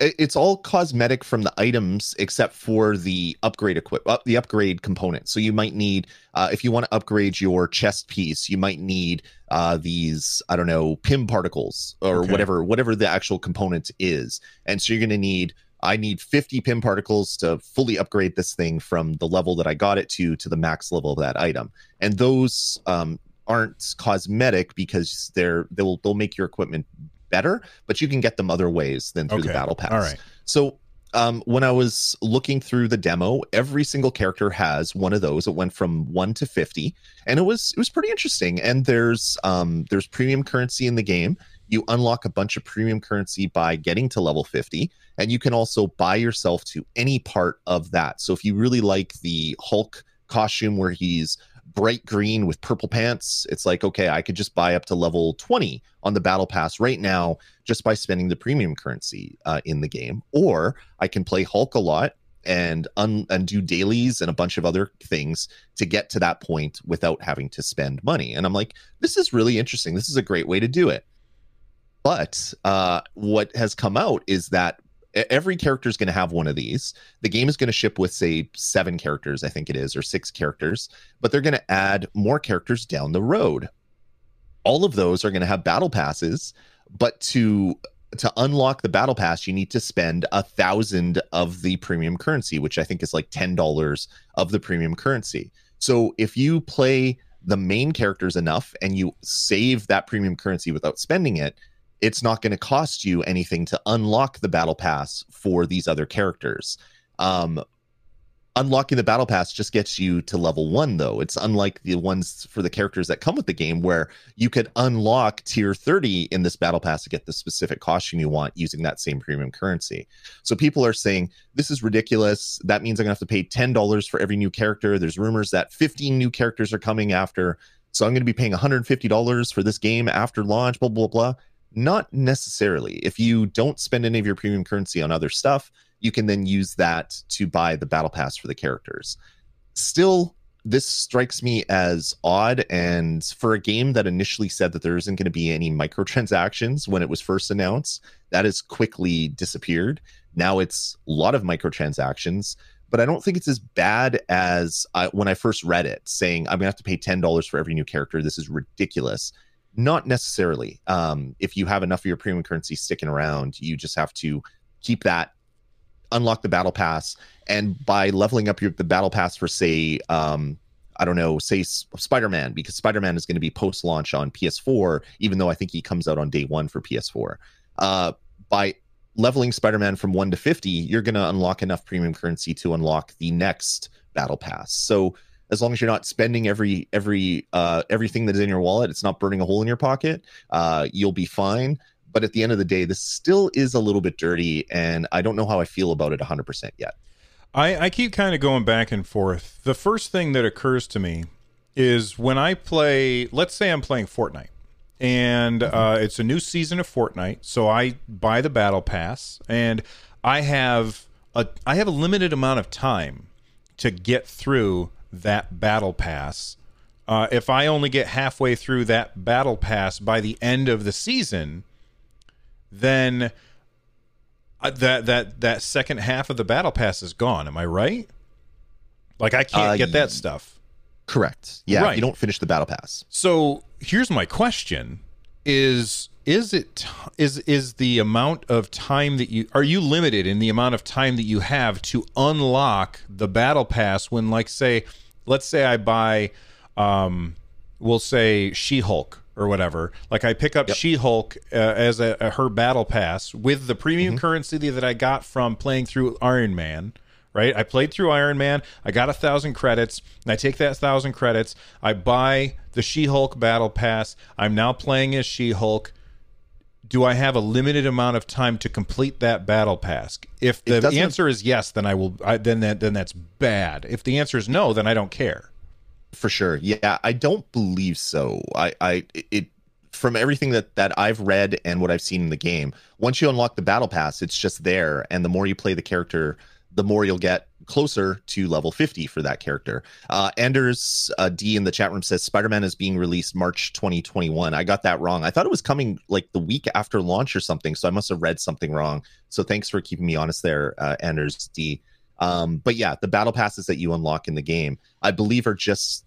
[SPEAKER 2] It's all cosmetic from the items except for the upgrade equip uh, the upgrade component. So you might need uh, if you want to upgrade your chest piece, you might need uh, these I don't know Pym particles or okay. whatever whatever the actual component is, and so you're going to need I need 50 Pym particles to fully upgrade this thing from the level that I got it to to the max level of that item. And those um, aren't cosmetic because they're they'll they'll make your equipment better, but you can get them other ways than through okay. the battle pass.
[SPEAKER 1] All right.
[SPEAKER 2] So um, when I was looking through the demo, every single character has one of those. It went from one to fifty, and it was it was pretty interesting. And there's um, there's premium currency in the game you unlock a bunch of premium currency by getting to level 50 and you can also buy yourself to any part of that. So if you really like the hulk costume where he's bright green with purple pants it's like okay i could just buy up to level 20 on the battle pass right now just by spending the premium currency uh, in the game. Or i can play hulk a lot and un- and do dailies and a bunch of other things to get to that point without having to spend money. And i'm like this is really interesting. This is a great way to do it but uh, what has come out is that every character is going to have one of these. The game is going to ship with, say, seven characters, I think it is, or six characters, but they're going to add more characters down the road. All of those are going to have battle passes, but to to unlock the battle pass, you need to spend a thousand of the premium currency, which I think is like ten dollars of the premium currency. So if you play the main characters enough and you save that premium currency without spending it, it's not going to cost you anything to unlock the battle pass for these other characters. Um, unlocking the battle pass just gets you to level one, though. It's unlike the ones for the characters that come with the game, where you could unlock tier 30 in this battle pass to get the specific costume you want using that same premium currency. So people are saying, this is ridiculous. That means I'm going to have to pay $10 for every new character. There's rumors that 15 new characters are coming after. So I'm going to be paying $150 for this game after launch, blah, blah, blah. Not necessarily. If you don't spend any of your premium currency on other stuff, you can then use that to buy the battle pass for the characters. Still, this strikes me as odd. And for a game that initially said that there isn't going to be any microtransactions when it was first announced, that has quickly disappeared. Now it's a lot of microtransactions, but I don't think it's as bad as I, when I first read it, saying I'm going to have to pay $10 for every new character. This is ridiculous. Not necessarily. Um, if you have enough of your premium currency sticking around, you just have to keep that, unlock the battle pass, and by leveling up your the battle pass for say, um, I don't know, say Spider Man, because Spider Man is going to be post launch on PS4, even though I think he comes out on day one for PS4. Uh, by leveling Spider Man from one to 50, you're going to unlock enough premium currency to unlock the next battle pass. So as long as you're not spending every every uh, everything that's in your wallet, it's not burning a hole in your pocket. Uh, you'll be fine. But at the end of the day, this still is a little bit dirty, and I don't know how I feel about it 100% yet.
[SPEAKER 1] I, I keep kind of going back and forth. The first thing that occurs to me is when I play, let's say I'm playing Fortnite, and mm-hmm. uh, it's a new season of Fortnite, so I buy the battle pass, and I have a I have a limited amount of time to get through that battle pass. Uh, if I only get halfway through that battle pass by the end of the season, then uh, that that that second half of the battle pass is gone. Am I right? Like I can't
[SPEAKER 2] Uh,
[SPEAKER 1] get that stuff.
[SPEAKER 2] Correct. Yeah,
[SPEAKER 1] Right.
[SPEAKER 2] you don't finish the battle pass.
[SPEAKER 1] So here's my question: Is is it is is the amount of time that you are you limited in the amount of time that you have to unlock the battle pass when, like, say, let's say I buy, um, we'll say She Hulk or whatever. Like I pick up She Hulk uh, as a, a her battle pass with the premium currency that I got from playing through Iron Man right? I played through Iron Man. I got a thousand credits, and I take that thousand credits. I buy the She-Hulk Battle Pass. I'm now playing as She-Hulk. Do I have a limited amount of time to complete that battle pass? If the answer is yes, then I will. I, then that then that's bad. If the answer is no, then I don't care.
[SPEAKER 2] For sure. Yeah, I don't believe so. I, I, it, from everything that that I've read and what I've seen in the game, once you unlock the battle pass, it's just there, and the more you play the character, the more you'll get closer to level 50 for that character. Uh, Anders uh, D in the chat room says Spider-Man is being released March 2021. I got that wrong. I thought it was coming like the week after launch or something, so I must have read something wrong. So thanks for keeping me honest there, uh, Anders D. Um, but yeah, the battle passes that you unlock in the game, I believe, are just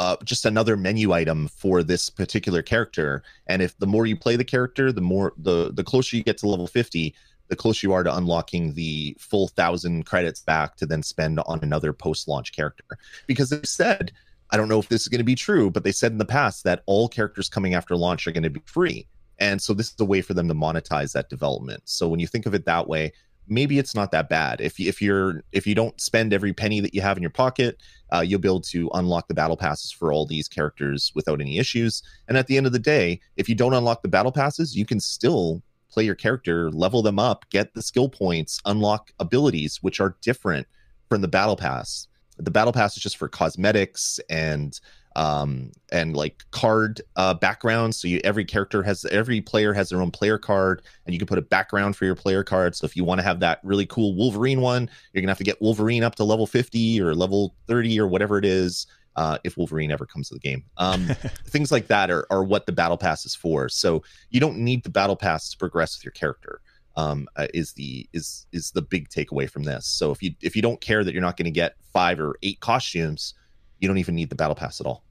[SPEAKER 2] uh, just another menu item for this particular character. And if the more you play the character, the more the the closer you get to level 50, the closer you are to unlocking the full thousand credits back to then spend on another post-launch character. Because they said, I don't know if this is going to be true, but they said in the past that all characters coming after launch are going to be free. And so this is a way for them to monetize that development. So when you think of it that way, maybe it's not that bad. If if you're if you don't spend every penny that you have in your pocket, uh, you'll be able to unlock the battle passes for all these characters without any issues. And at the end of the day, if you don't unlock the battle passes, you can still play your character, level them up, get the skill points, unlock abilities which are different from the battle pass. The battle pass is just for cosmetics and um and like card uh backgrounds. So you every character has every player has their own player card and you can put a background for your player card. So if you want to have that really cool wolverine one you're gonna have to get wolverine up to level 50 or level 30 or whatever it is uh, if Wolverine ever comes to the game. Um, [LAUGHS] things like that are, are what the battle pass is for. So you don't need the battle pass to progress with your character. Um, uh, is the is is the big takeaway from this. So if you if you don't care that you're not going to get five or eight costumes, you don't even need the battle pass at all.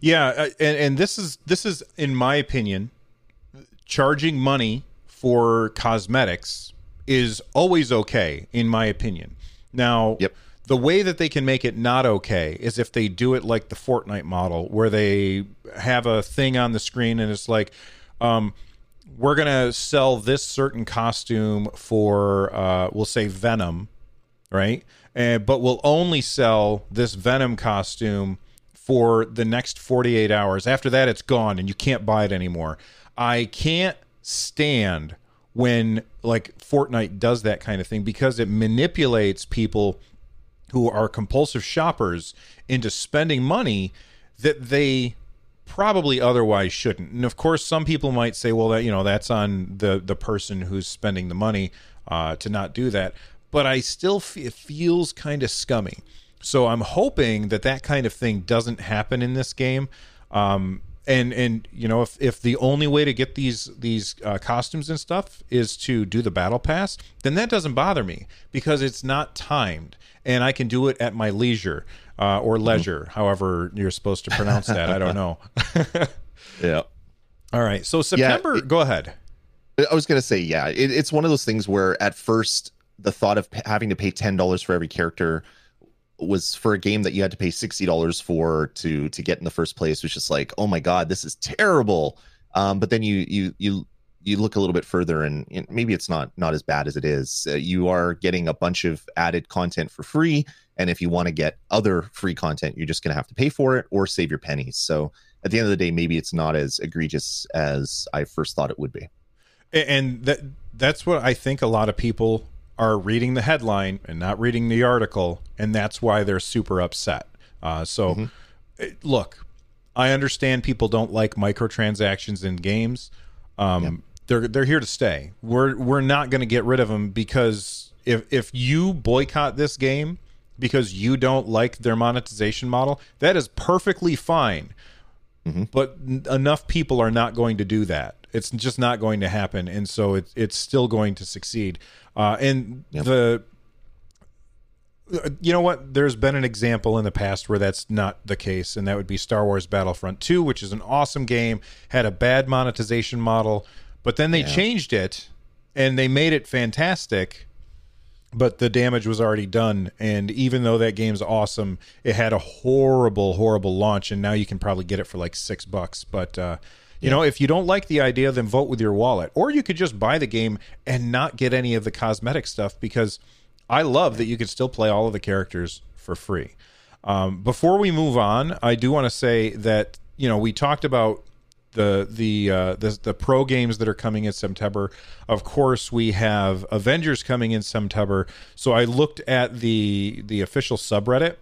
[SPEAKER 1] Yeah, uh, and and this is this is in my opinion, charging money for cosmetics is always okay in my opinion. Now,
[SPEAKER 2] Yep.
[SPEAKER 1] The way that they can make it not okay is if they do it like the Fortnite model, where they have a thing on the screen and it's like, um, we're gonna sell this certain costume for, uh, we'll say Venom, right? Uh, but we'll only sell this Venom costume for the next 48 hours. After that, it's gone and you can't buy it anymore. I can't stand when like Fortnite does that kind of thing because it manipulates people who are compulsive shoppers into spending money that they probably otherwise shouldn't. And of course, some people might say, "Well, that you know, that's on the the person who's spending the money uh, to not do that." But I still it feels kind of scummy. So I'm hoping that that kind of thing doesn't happen in this game. Um, and and you know, if if the only way to get these these uh, costumes and stuff is to do the battle pass, then that doesn't bother me because it's not timed, and I can do it at my leisure uh, or leisure, however you're supposed to pronounce that. I don't know. [LAUGHS]
[SPEAKER 2] Yeah.
[SPEAKER 1] All right, so September.
[SPEAKER 2] it-
[SPEAKER 1] go ahead.
[SPEAKER 2] I was gonna say, yeah, it, it's one of those things where at first the thought of p- having to pay ten dollars for every character was for a game that you had to pay sixty dollars for to to get in the first place was just like, oh my god, this is terrible. Um, but then you you you you look a little bit further and, and maybe it's not not as bad as it is. Uh, you are getting a bunch of added content for free, and if you want to get other free content, you're just gonna have to pay for it or save your pennies. So at the end of the day, maybe it's not as egregious as I first thought it would be.
[SPEAKER 1] And that that's what I think a lot of people are reading the headline and not reading the article, and that's why they're super upset. Uh, so, eh, look, I understand people don't like microtransactions in games. Um, they're they're here to stay. We're we're not going to get rid of them because if if you boycott this game because you don't like their monetization model, that is perfectly fine. Mm-hmm. But n- enough people are not going to do that. It's just not going to happen, and so it's it's still going to succeed. Uh, and yep. the you know what? There's been an example in the past where that's not the case, and that would be Star Wars Battlefront 2, which is an awesome game, had a bad monetization model, but then they yeah. changed it and they made it fantastic. But the damage was already done, and even though that game's awesome, it had a horrible, horrible launch, and now you can probably get it for like six bucks. But uh, you yeah. know, if you don't like the idea, then vote with your wallet, or you could just buy the game and not get any of the cosmetic stuff because I love that you can still play all of the characters for free. Um, before we move on, I do want to say that you know we talked about the the, uh, the the pro games that are coming in September. Of course, we have Avengers coming in September. So I looked at the the official subreddit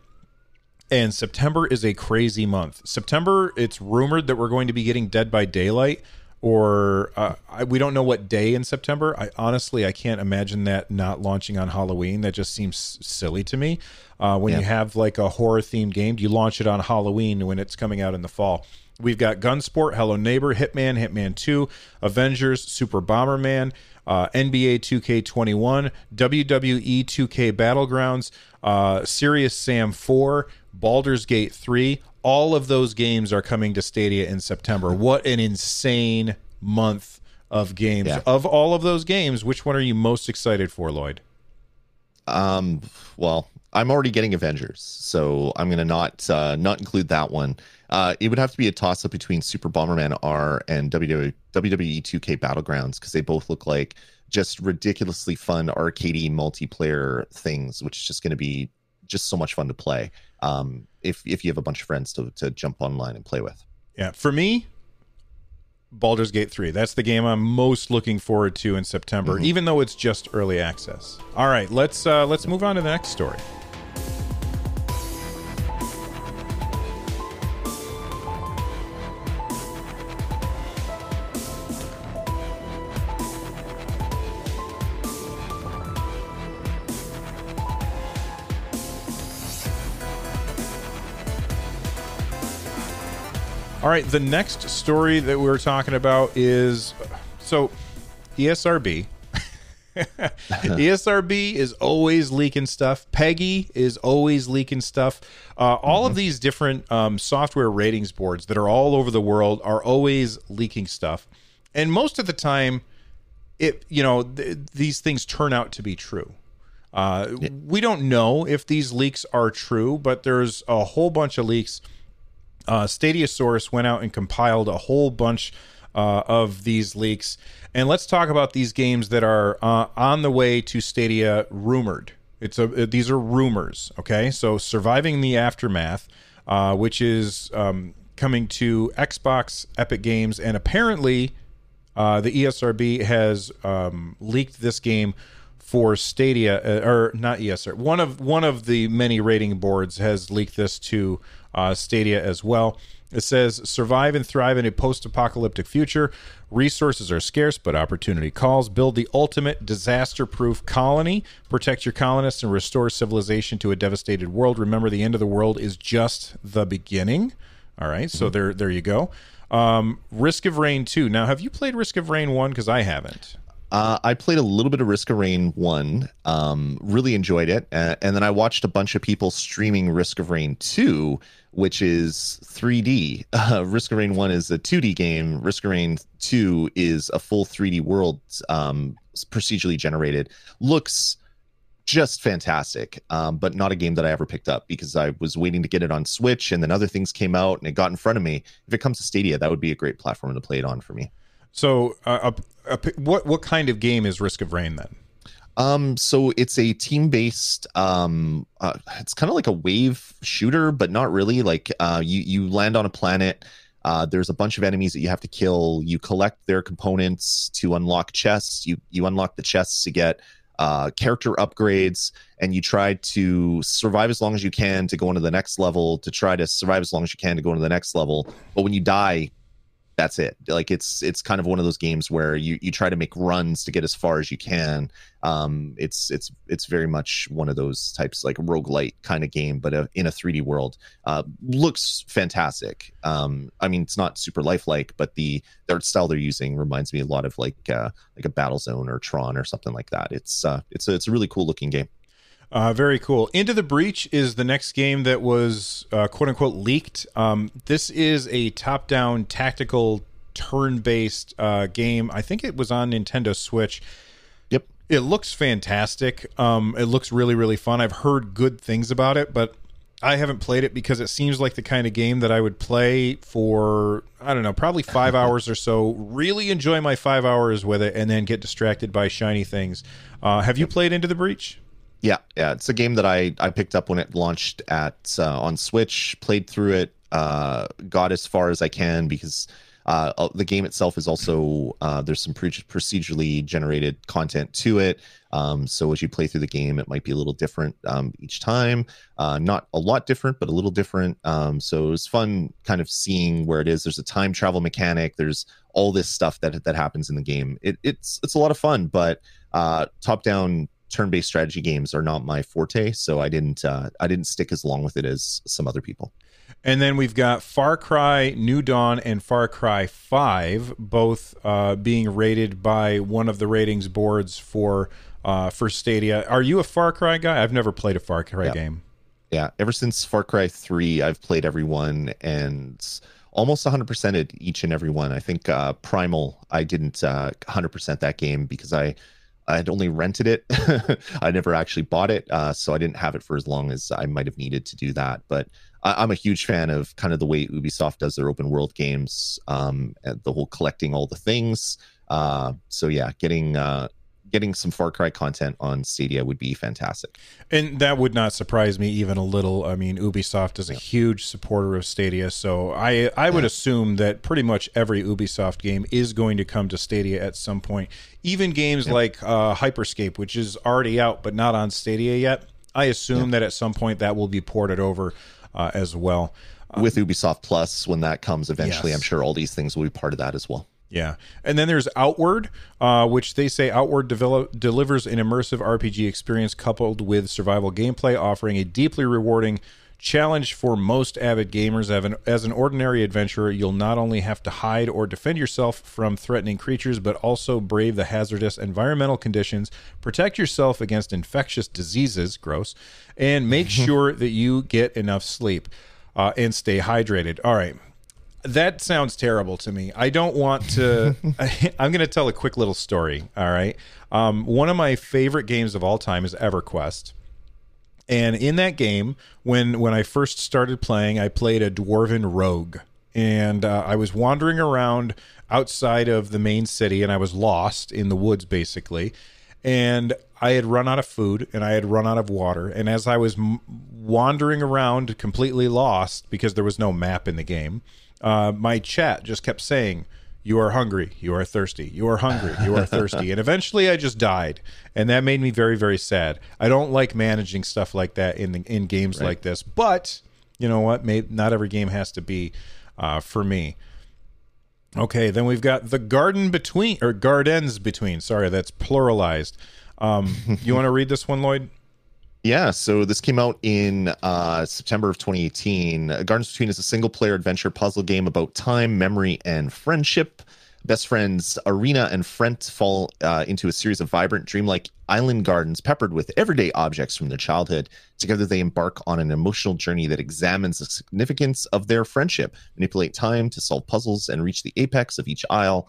[SPEAKER 1] and September is a crazy month. September, it's rumored that we're going to be getting Dead by Daylight, or uh, I, we don't know what day in September. I honestly I can't imagine that not launching on Halloween. That just seems silly to me. Uh, when yeah. you have like a horror themed game, do you launch it on Halloween when it's coming out in the fall? We've got Gunsport, Hello Neighbor, Hitman, Hitman 2, Avengers, Super Bomberman, uh, NBA 2K21, WWE 2K Battlegrounds, uh, Serious Sam 4, Baldur's Gate 3, all of those games are coming to Stadia in September. What an insane month of games. Yeah. Of all of those games, which one are you most excited for, Lloyd?
[SPEAKER 2] Um, well, I'm already getting Avengers, so I'm gonna not uh, not include that one. Uh, it would have to be a toss up between Super Bomberman R and WWE, WWE 2K Battlegrounds because they both look like just ridiculously fun arcadey multiplayer things, which is just going to be just so much fun to play um, if if you have a bunch of friends to to jump online and play with.
[SPEAKER 1] Yeah, for me, Baldur's Gate 3. That's the game I'm most looking forward to in September, mm-hmm. even though it's just early access. All right, let's uh, let's move on to the next story. All right, the next story that we're talking about is so ESRB. [LAUGHS] ESRB is always leaking stuff. PEGI is always leaking stuff. Uh, all mm-hmm. of these different um, software ratings boards that are all over the world are always leaking stuff, and most of the time, it you know th- these things turn out to be true. Uh, yeah. We don't know if these leaks are true, but there's a whole bunch of leaks uh, Stadia Source went out and compiled a whole bunch uh, of these leaks. And let's talk about these games that are uh, on the way to Stadia rumored. It's a these are rumors. Okay, so surviving the aftermath, uh, which is um, coming to Xbox, Epic Games, and apparently uh, the ESRB has um, leaked this game for Stadia, uh, or not ESR. One of one of the many rating boards has leaked this to uh, Stadia as well. It says survive and thrive in a post apocalyptic future. Resources are scarce, but opportunity calls. Build the ultimate disaster proof colony. Protect your colonists and restore civilization to a devastated world. Remember, the end of the world is just the beginning. All right, so mm-hmm. there, there you go. Um, Risk of Rain 2. Now, have you played Risk of Rain 1? Because I haven't.
[SPEAKER 2] Uh, I played a little bit of Risk of Rain 1, um, really enjoyed it. Uh, and then I watched a bunch of people streaming Risk of Rain 2, which is 3D. [LAUGHS] Uh, Risk of Rain 1 is a 2D game, Risk of Rain 2 is a full 3D world, um, procedurally generated. Looks just fantastic, um, but not a game that I ever picked up because I was waiting to get it on Switch and then other things came out and it got in front of me. If it comes to Stadia, that would be a great platform to play it on for me.
[SPEAKER 1] So, uh, a, a, what what kind of game is Risk of Rain then?
[SPEAKER 2] Um, so it's a team-based. Um, uh, it's kind of like a wave shooter, but not really. Like, uh, you you land on a planet. Uh, there's a bunch of enemies that you have to kill. You collect their components to unlock chests. You you unlock the chests to get uh, character upgrades, and you try to survive as long as you can to go into the next level. To try to survive as long as you can to go into the next level. But when you die, that's it. Like it's it's kind of one of those games where you you try to make runs to get as far as you can. Um it's it's it's very much one of those types like roguelite kind of game but uh, in a 3d world. Uh looks fantastic. Um i mean it's not super lifelike but the, the art style they're using reminds me a lot of like uh like a battlezone or tron or something like that. It's uh it's a, it's a really cool looking game
[SPEAKER 1] uh, very cool. Into the Breach is the next game that was uh, quote unquote leaked. Um, this is a top down tactical turn based uh, game. I think it was on Nintendo Switch.
[SPEAKER 2] Yep.
[SPEAKER 1] It looks fantastic. Um, it looks really, really fun. I've heard good things about it, but I haven't played it because it seems like the kind of game that I would play for, I don't know, probably five [LAUGHS] hours or so, really enjoy my five hours with it, and then get distracted by shiny things. Uh, have you played Into the Breach?
[SPEAKER 2] Yeah, yeah, it's a game that I I picked up when it launched at uh, on Switch. Played through it, uh, got as far as I can because uh, uh the game itself is also uh, there's some pre- procedurally generated content to it. Um, so as you play through the game, it might be a little different um, each time. Uh, not a lot different, but a little different. Um, so it was fun, kind of seeing where it is. There's a time travel mechanic. There's all this stuff that that happens in the game. It, it's it's a lot of fun, but uh, top down turn-based strategy games are not my forte, so I didn't uh, I didn't stick as long with it as some other people.
[SPEAKER 1] And then we've got Far Cry New Dawn and Far Cry 5, both uh, being rated by one of the ratings boards for uh, for Stadia. Are you a Far Cry guy? I've never played a Far Cry
[SPEAKER 2] yeah.
[SPEAKER 1] game.
[SPEAKER 2] Yeah, ever since Far Cry 3, I've played every one and almost 100%ed each and every one. I think uh, Primal, I didn't uh, 100% that game because I I had only rented it. [LAUGHS] I never actually bought it, uh, so I didn't have it for as long as I might have needed to do that. But I, am a huge fan of kind of the way Ubisoft does their open world games, um, the whole collecting all the things. Uh, so yeah, getting uh, getting some Far Cry content on Stadia would be fantastic.
[SPEAKER 1] And that would not surprise me even a little. I mean, Ubisoft is a yeah. huge supporter of Stadia, so I I would yeah. assume that pretty much every Ubisoft game is going to come to Stadia at some point. Even games yeah. like uh, Hyperscape, which is already out but not on Stadia yet. I assume that at some point that will be ported over uh, as well.
[SPEAKER 2] With Ubisoft Plus, when that comes eventually, yes. I'm sure all these things will be part of that as well.
[SPEAKER 1] Yeah. And then there's Outward, uh, which they say Outward develop, delivers an immersive RPG experience coupled with survival gameplay, offering a deeply rewarding challenge for most avid gamers. As an, as an ordinary adventurer, you'll not only have to hide or defend yourself from threatening creatures, but also brave the hazardous environmental conditions, protect yourself against infectious diseases, gross, and make [LAUGHS] sure that you get enough sleep. Uh, and stay hydrated. All right that sounds terrible to me. I don't want to. I, am going to tell a quick little story. All right. Um, one of my favorite games of all time is EverQuest. And in that game, when when I first started playing, I played a dwarven rogue, and uh, I was wandering around outside of the main city, and I was lost in the woods, basically. And I had run out of food, and I had run out of water. And as I was m- wandering around, completely lost because there was no map in the game, uh, my chat just kept saying, "You are hungry. You are thirsty. You are hungry. You are thirsty." [LAUGHS] and eventually, I just died, and that made me very, very sad. I don't like managing stuff like that in the, in games right. like this, but you know what? May, not every game has to be uh, for me. Okay, then we've got the garden between or gardens between. Sorry, that's pluralized. Um, you want to read this one, Lloyd?
[SPEAKER 2] Yeah, so this came out in uh, September of 2018. Gardens Between is a single player adventure puzzle game about time, memory, and friendship. Best friends Arina and Frendt fall uh, into a series of vibrant, dreamlike island gardens peppered with everyday objects from their childhood. Together, they embark on an emotional journey that examines the significance of their friendship, manipulate time to solve puzzles, and reach the apex of each isle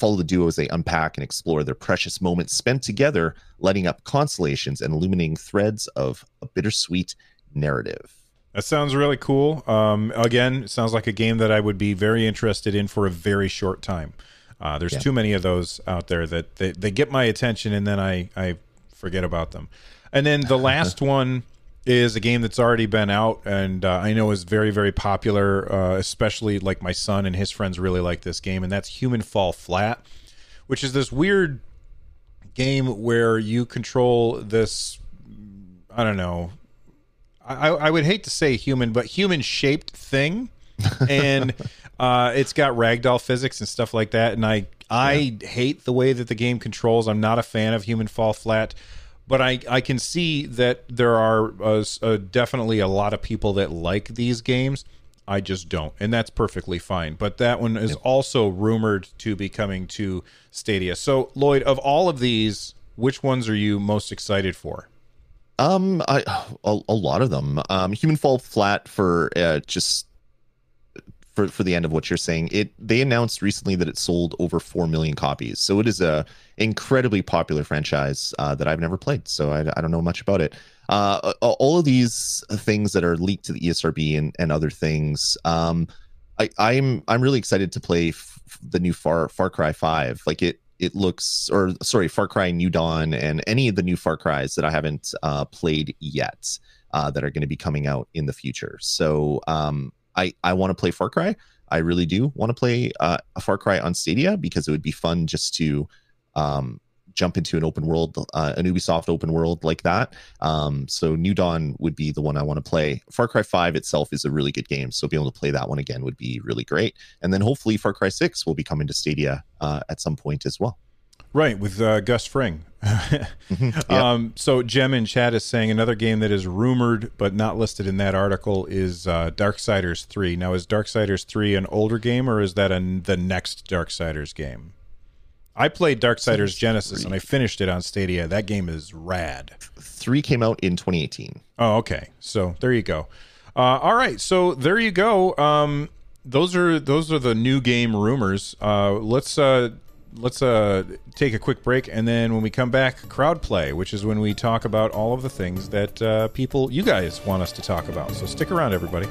[SPEAKER 2] follow the duo as they unpack and explore their precious moments spent together, lighting up constellations and illuminating threads of a bittersweet narrative.
[SPEAKER 1] That sounds really cool. Um, again, it sounds like a game that I would be very interested in for a very short time. Uh, there's yeah. too many of those out there that they, they get my attention and then I, I forget about them. And then the [LAUGHS] last one is a game that's already been out and uh, I know is very very popular. Uh, especially like my son and his friends really like this game, and that's Human Fall Flat, which is this weird game where you control this. I don't know. I, I would hate to say human, but human shaped thing, [LAUGHS] and Uh, it's got ragdoll physics and stuff like that, and I I yeah. hate the way that the game controls. I'm not a fan of Human Fall Flat, but I I can see that there are uh, uh, definitely a lot of people that like these games. I just don't, and that's perfectly fine. But that one is also rumored to be coming to Stadia. So Lloyd, of all of these, which ones are you most excited for?
[SPEAKER 2] Um, I a, a lot of them. Um, Human Fall Flat for uh, just for for the end of what you're saying. It they announced recently that it sold over four million copies, so it is a incredibly popular franchise uh, that I've never played. So I, I don't know much about it. Uh, all of these things that are leaked to the ESRB and, and other things. Um, I, I'm I'm really excited to play f- the new Far Far Cry Five. Like it it looks or sorry far cry new dawn and any of the new far cries that i haven't uh, played yet uh, that are going to be coming out in the future so um, i i want to play far cry i really do want to play uh, a far cry on stadia because it would be fun just to um, jump into an open world, uh, an Ubisoft open world like that. Um, so New Dawn would be the one I want to play. Far Cry 5 itself is a really good game, so being able to play that one again would be really great. And then hopefully Far Cry 6 will be coming to Stadia uh, at some point as well.
[SPEAKER 1] Right, with uh, Gus Fring. mm-hmm, [LAUGHS] um, so Jem in chat is saying another game that is rumored but not listed in that article is uh, Darksiders 3. Now, is Darksiders 3 an older game or is that a, the next Darksiders game? I played Darksiders Genesis and I finished it on Stadia. That game is rad.
[SPEAKER 2] Three came out in 2018.
[SPEAKER 1] Oh, okay. So there you go. Uh, all right, so there you go. Um, those are those are the new game rumors. Uh, let's uh, let's uh, take a quick break, and then when we come back, crowd play, which is when we talk about all of the things that uh, people, you guys, want us to talk about. So stick around, everybody.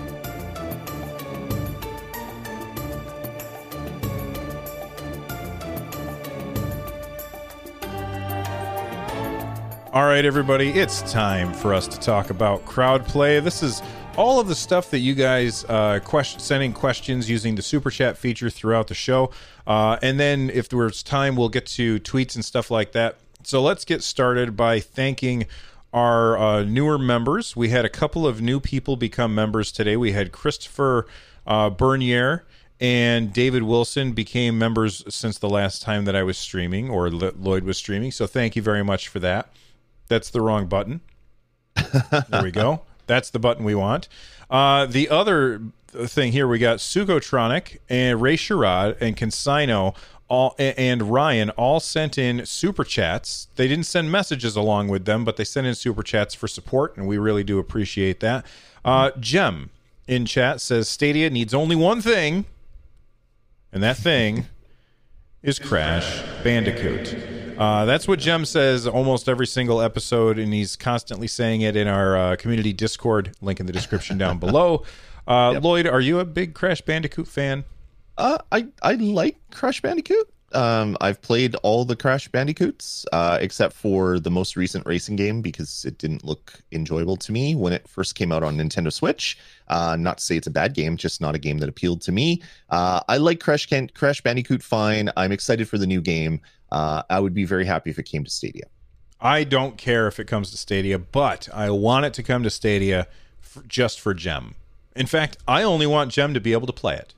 [SPEAKER 1] All right, everybody, it's time for us to talk about crowd play. This is all of the stuff that you guys uh, question, sending questions using the super chat feature throughout the show, uh, and then if there's time, we'll get to tweets and stuff like that. So let's get started by thanking our uh, newer members. We had a couple of new people become members today. We had Christopher uh, Bernier and David Wilson became members since the last time that I was streaming or Lloyd was streaming. So thank you very much for that. That's the wrong button. there we go. [LAUGHS] That's the button we want. Uh, the other thing here, we got Sugotronic and Ray Sherrod and Consino all and Ryan all sent in super chats. They didn't send messages along with them, but they sent in super chats for support, and we really do appreciate that. Uh, Jem in chat says Stadia needs only one thing, and that thing is Crash Bandicoot. Uh, that's what Jem says almost every single episode, and he's constantly saying it in our uh, community Discord. Link in the description down [LAUGHS] below. Uh, yep. Lloyd, are you a big Crash Bandicoot fan?
[SPEAKER 2] Uh, I I like Crash Bandicoot. Um, I've played all the Crash Bandicoots uh, except for the most recent racing game because it didn't look enjoyable to me when it first came out on Nintendo Switch. Uh, not to say it's a bad game, just not a game that appealed to me. Uh, I like Crash Can- Crash Bandicoot fine. I'm excited for the new game. Uh, I would be very happy if it came to Stadia.
[SPEAKER 1] I don't care if it comes to Stadia, but I want it to come to Stadia for, just for Jem. In fact, I only want Jem to be able to play it.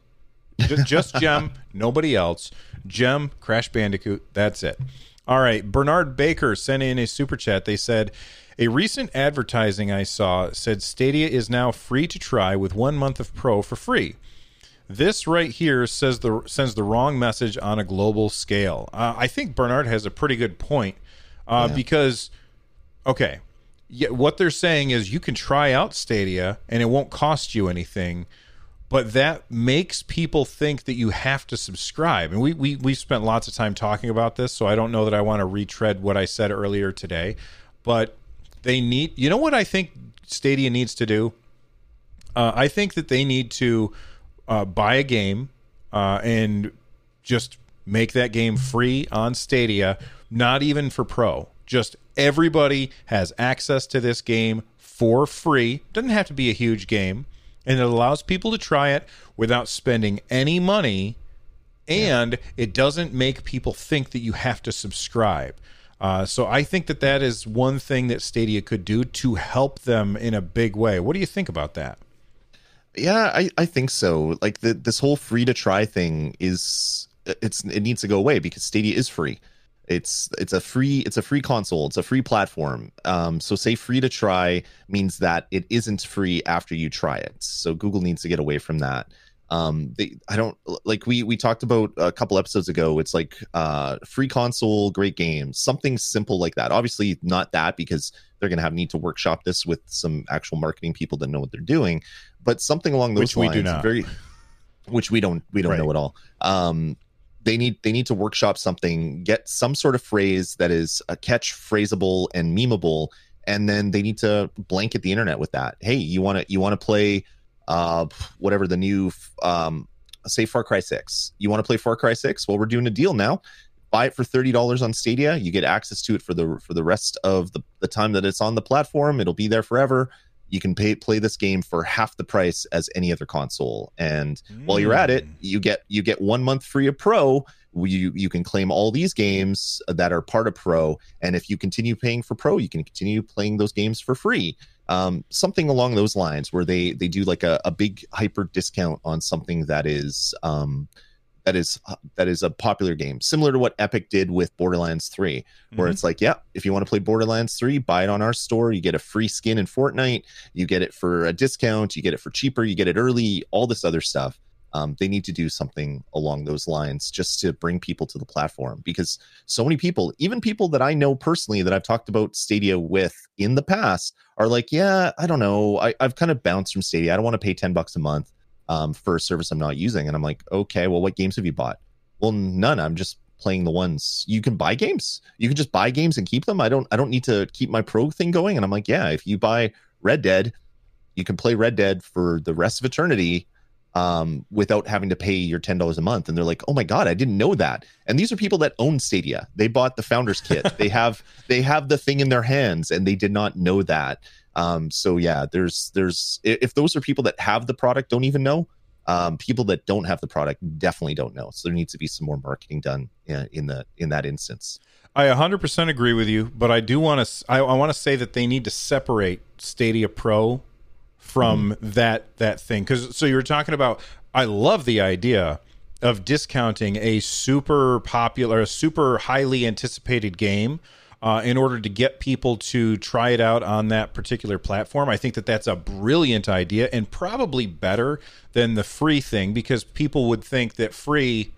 [SPEAKER 1] Just, [LAUGHS] just Jem, nobody else. Jem, Crash Bandicoot, that's it. All right, Bernard Baker sent in a super chat. They said, a recent advertising I saw said Stadia is now free to try with one month of Pro for free. This right here says the sends the wrong message on a global scale. Uh, I think Bernard has a pretty good point uh, yeah. because, okay, yeah, what they're saying is you can try out Stadia and it won't cost you anything, but that makes people think that you have to subscribe. And we we we spent lots of time talking about this, so I don't know that I want to retread what I said earlier today, but they need. You know what I think Stadia needs to do? Uh, I think that they need to uh, buy a game uh, and just make that game free on Stadia, not even for pro. Just everybody has access to this game for free. Doesn't have to be a huge game. And it allows people to try it without spending any money. And yeah. it doesn't make people think that you have to subscribe. Uh, so I think that that is one thing that Stadia could do to help them in a big way. What do you think about that?
[SPEAKER 2] Yeah, I, I think so. Like the, this whole free to try thing is it's it needs to go away because Stadia is free. It's it's a free it's a free console. It's a free platform. Um, so say free to try means that it isn't free after you try it. So Google needs to get away from that. Um, they I don't like we we talked about a couple episodes ago. It's like uh, free console, great games, something simple like that. Obviously not that because they're gonna have need to workshop this with some actual marketing people that know what they're doing, but something along those
[SPEAKER 1] which
[SPEAKER 2] lines.
[SPEAKER 1] We do not.
[SPEAKER 2] Very, which we don't we don't right. know at all. Um, they need they need to workshop something, get some sort of phrase that is a catch phraseable and memeable, and then they need to blanket the internet with that. Hey, you want to you want to play uh whatever the new um say Far Cry 6. You want to play Far Cry 6? Well, we're doing a deal now. Buy it for $30 on Stadia. You get access to it for the for the rest of the, the time that it's on the platform. It'll be there forever you can pay play this game for half the price as any other console and mm. while you're at it you get you get one month free of pro you you can claim all these games that are part of pro and if you continue paying for pro you can continue playing those games for free um, something along those lines where they they do like a, a big hyper discount on something that is um, that is uh, that is a popular game similar to what epic did with borderlands 3 where mm-hmm. it's like yeah if you want to play borderlands 3 buy it on our store. You get a free skin in fortnite. You get it for a discount. You get it for cheaper. You get it early. All this other stuff um, they need to do something along those lines just to bring people to the platform because so many people even people that i know personally that i've talked about stadia with in the past are like yeah i don't know I, i've kind of bounced from stadia i don't want to pay 10 bucks a month um, for a service I'm not using. And I'm like, okay, well, what games have you bought? Well, none. I'm just playing the ones you can buy games. You can just buy games and keep them. I don't. I don't need to keep my pro thing going. And I'm like, yeah, if you buy Red Dead, you can play Red Dead for the rest of eternity um, without having to pay your ten dollars a month. And they're like, oh my god, I didn't know that. And these are people that own Stadia. They bought the founders kit. they have [LAUGHS] they have the thing in their hands, and they did not know that. Um, so yeah, there's there's if those are people that have the product don't even know, um, people that don't have the product definitely don't know. So there needs to be some more marketing done in, in the in that instance.
[SPEAKER 1] I 100% agree with you, but I do want to I, I want to say that they need to separate Stadia Pro from mm-hmm. that that thing cuz so you were talking about I love the idea of discounting a super popular, a super highly anticipated game uh, in order to get people to try it out on that particular platform. I think that that's a brilliant idea and probably better than the free thing because people would think that free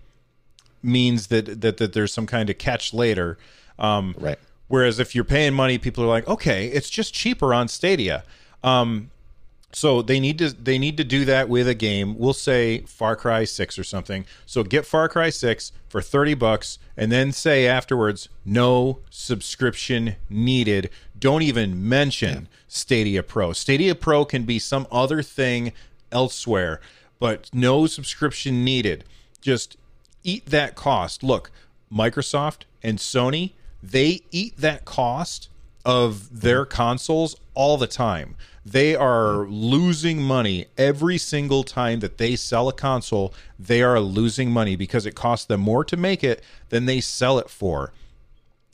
[SPEAKER 1] means that that, that there's some kind of catch later. Um,
[SPEAKER 2] right.
[SPEAKER 1] Whereas if you're paying money, people are like, okay, it's just cheaper on Stadia. Um, so they need to they need to do that with a game. We'll say Far Cry 6 or something. So get Far Cry 6 for 30 bucks and then say afterwards no subscription needed. Don't even mention yeah. Stadia Pro. Stadia Pro can be some other thing elsewhere, but no subscription needed. Just eat that cost. Look, Microsoft and Sony, they eat that cost of their consoles all the time. They are losing money every single time that they sell a console. They are losing money because it costs them more to make it than they sell it for.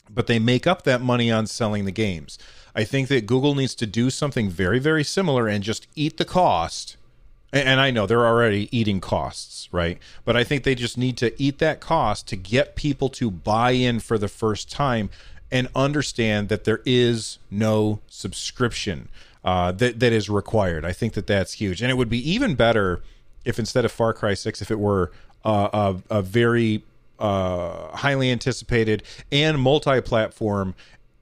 [SPEAKER 1] But they make up that money on selling the games. I think that Google needs to do something very, very similar and just eat the cost. And I know they're already eating costs, right? But I think they just need to eat that cost to get people to buy in for the first time and understand that there is no subscription uh, that that is required. I think that that's huge, and it would be even better if instead of Far Cry Six, if it were uh, a, a very uh, highly anticipated and multi-platform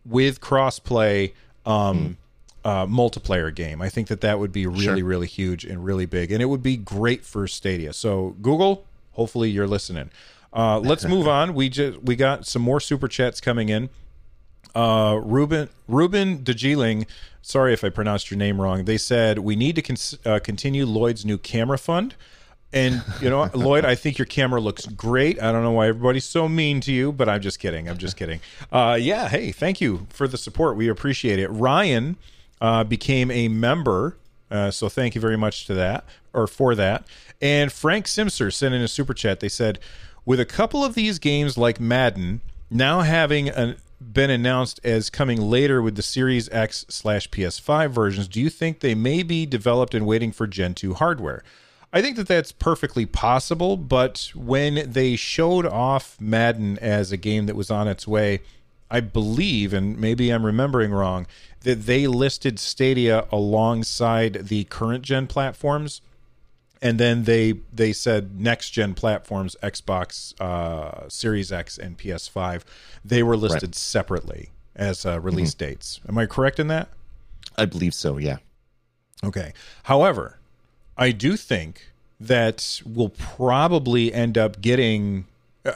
[SPEAKER 1] with cross-play um, mm. multiplayer game. I think that that would be really, sure. really huge and really big, and it would be great for Stadia. So Google, hopefully you're listening. Uh, let's [LAUGHS] move on. We just we got some more super chats coming in. Uh, Ruben Ruben DeGeeling, sorry if I pronounced your name wrong. They said we need to con- uh, continue Lloyd's new camera fund. And you know, Lloyd, I think your camera looks great. I don't know why everybody's so mean to you, but I'm just kidding. I'm just kidding. Uh, yeah, hey, thank you for the support. We appreciate it. Ryan uh, became a member, uh, so thank you very much to that or for that. And Frank Simser sent in a super chat. They said, with a couple of these games like Madden now having an been announced as coming later with the Series X slash PS5 versions, do you think they may be developed and waiting for Gen 2 hardware? I think that that's perfectly possible, but when they showed off Madden as a game that was on its way, I believe, and maybe I'm remembering wrong, that they listed Stadia alongside the current gen platforms and then they they said next gen platforms xbox uh, series x and ps5 they were listed right. separately as uh, release mm-hmm. dates. Am i correct in that?
[SPEAKER 2] I believe so yeah.
[SPEAKER 1] Okay. However i do think that we'll probably end up getting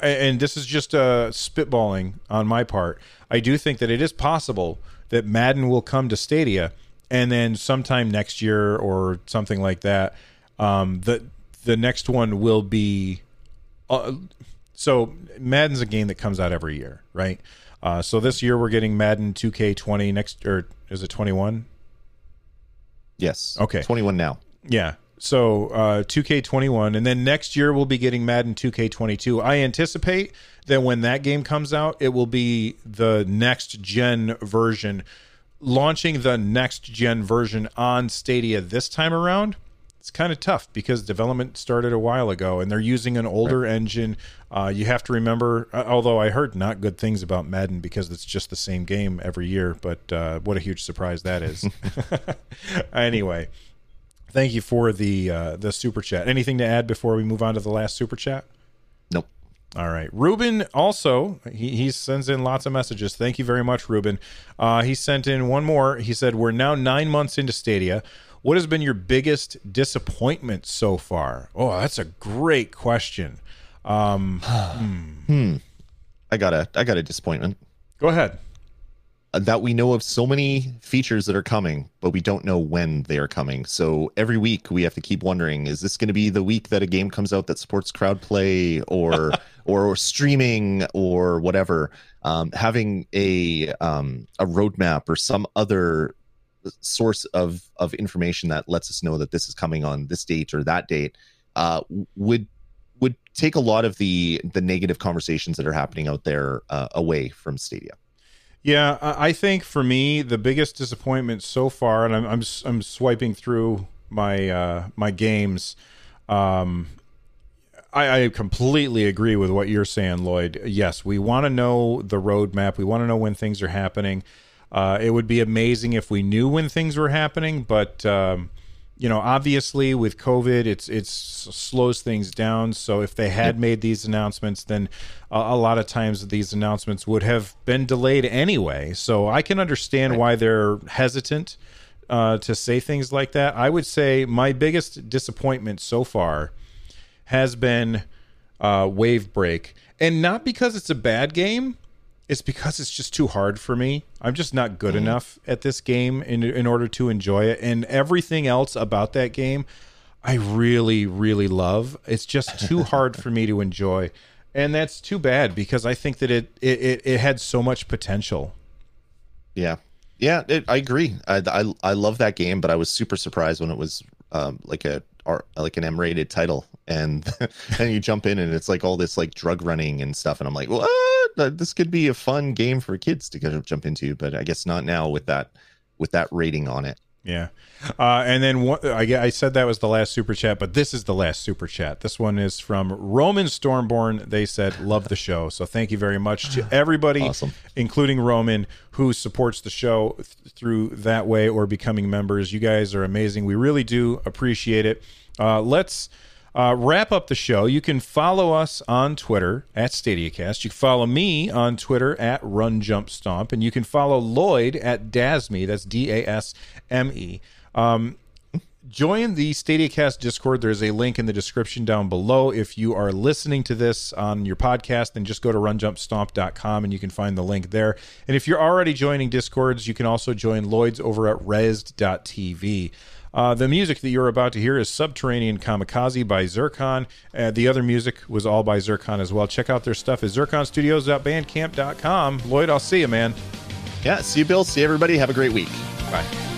[SPEAKER 1] and this is just uh, spitballing on my part. I do think that it is possible that Madden will come to Stadia, and then sometime next year or something like that, um, the the next one will be. Uh, so Madden's a game that comes out every year, right? Uh, so this year we're getting Madden 2K20 next, or is it 21?
[SPEAKER 2] Yes.
[SPEAKER 1] Okay.
[SPEAKER 2] 21 now.
[SPEAKER 1] Yeah. So uh, 2K21, and then next year we'll be getting Madden 2K22. I anticipate that when that game comes out, it will be the next gen version, launching the next gen version on Stadia this time around. It's kind of tough because development started a while ago, and they're using an older right. engine. Uh, you have to remember, uh, although I heard not good things about Madden because it's just the same game every year, but uh, what a huge surprise that is. [LAUGHS] [LAUGHS] anyway, Thank you for the uh, the super chat. Anything to add before we move on to the last super chat?
[SPEAKER 2] Nope.
[SPEAKER 1] All right. Ruben also he, he sends in lots of messages. Thank you very much, Ruben. Uh, he sent in one more. He said, "We're now nine months into Stadia. What has been your biggest disappointment so far?" Oh, that's a great question. Um,
[SPEAKER 2] hmm. [SIGHS] hmm. I got a I got a disappointment.
[SPEAKER 1] Go ahead.
[SPEAKER 2] Uh, that we know of so many features that are coming, but we don't know when they are coming. So every week we have to keep wondering: Is this going to be the week that a game comes out that supports crowd play or [LAUGHS] or streaming or whatever? Um, having a um, a roadmap or some other source of of information that lets us know that this is coming on this date or that date uh, would would take a lot of the the negative conversations that are happening out there uh, away from Stadia.
[SPEAKER 1] Yeah, I think for me the biggest disappointment so far, and I'm I'm, I'm swiping through my uh, my games. Um, I, I completely agree with what you're saying, Lloyd. Yes, we want to know the roadmap. We want to know when things are happening. Uh, it would be amazing if we knew when things were happening, but um, you know, obviously with COVID, it's it's slows things down. So if they had made these announcements, then a, a lot of times these announcements would have been delayed anyway. So I can understand right. why they're hesitant uh, to say things like that. I would say my biggest disappointment so far has been uh, Wave Break, and not because it's a bad game it's because it's just too hard for me. I'm just not good mm-hmm. enough at this game in in order to enjoy it. And everything else about that game, I really, really love. It's just too [LAUGHS] hard for me to enjoy, and that's too bad because I think that it it it, it had so much potential.
[SPEAKER 2] Yeah, yeah, it, I agree. I, I I love that game, but I was super surprised when it was um, like a or like an M-rated title, and [LAUGHS] then you jump in and it's like all this like drug running and stuff, and I'm like, what? Uh, this could be a fun game for kids to kind of jump into, but I guess not now with that with that rating on it.
[SPEAKER 1] Yeah. Uh, and then one, I, I said that was the last super chat, but this is the last super chat. This one is from Roman Stormborn. They said, Love the show. So thank you very much to everybody, awesome. including Roman, who supports the show th- through that way or becoming members. You guys are amazing. We really do appreciate it. Uh, let's uh, wrap up the show. You can follow us on Twitter at StadiaCast. You can follow me on Twitter at Run Jump Stomp, and you can follow Lloyd at Dasme. That's D A S M E. Um, join the StadiaCast Discord. There's a link in the description down below. If you are listening to this on your podcast, then just go to runjumpstomp.com and you can find the link there. And if you're already joining Discords, you can also join Lloyd's over at resd.tv. Uh, the music that you're about to hear is Subterranean Kamikaze by Zircon. Uh, the other music was all by Zircon as well. Check out their stuff at zirconstudios.bandcamp.com. Lloyd, I'll see you, man.
[SPEAKER 2] Yeah, see you, Bill. See everybody. Have a great week.
[SPEAKER 1] Bye.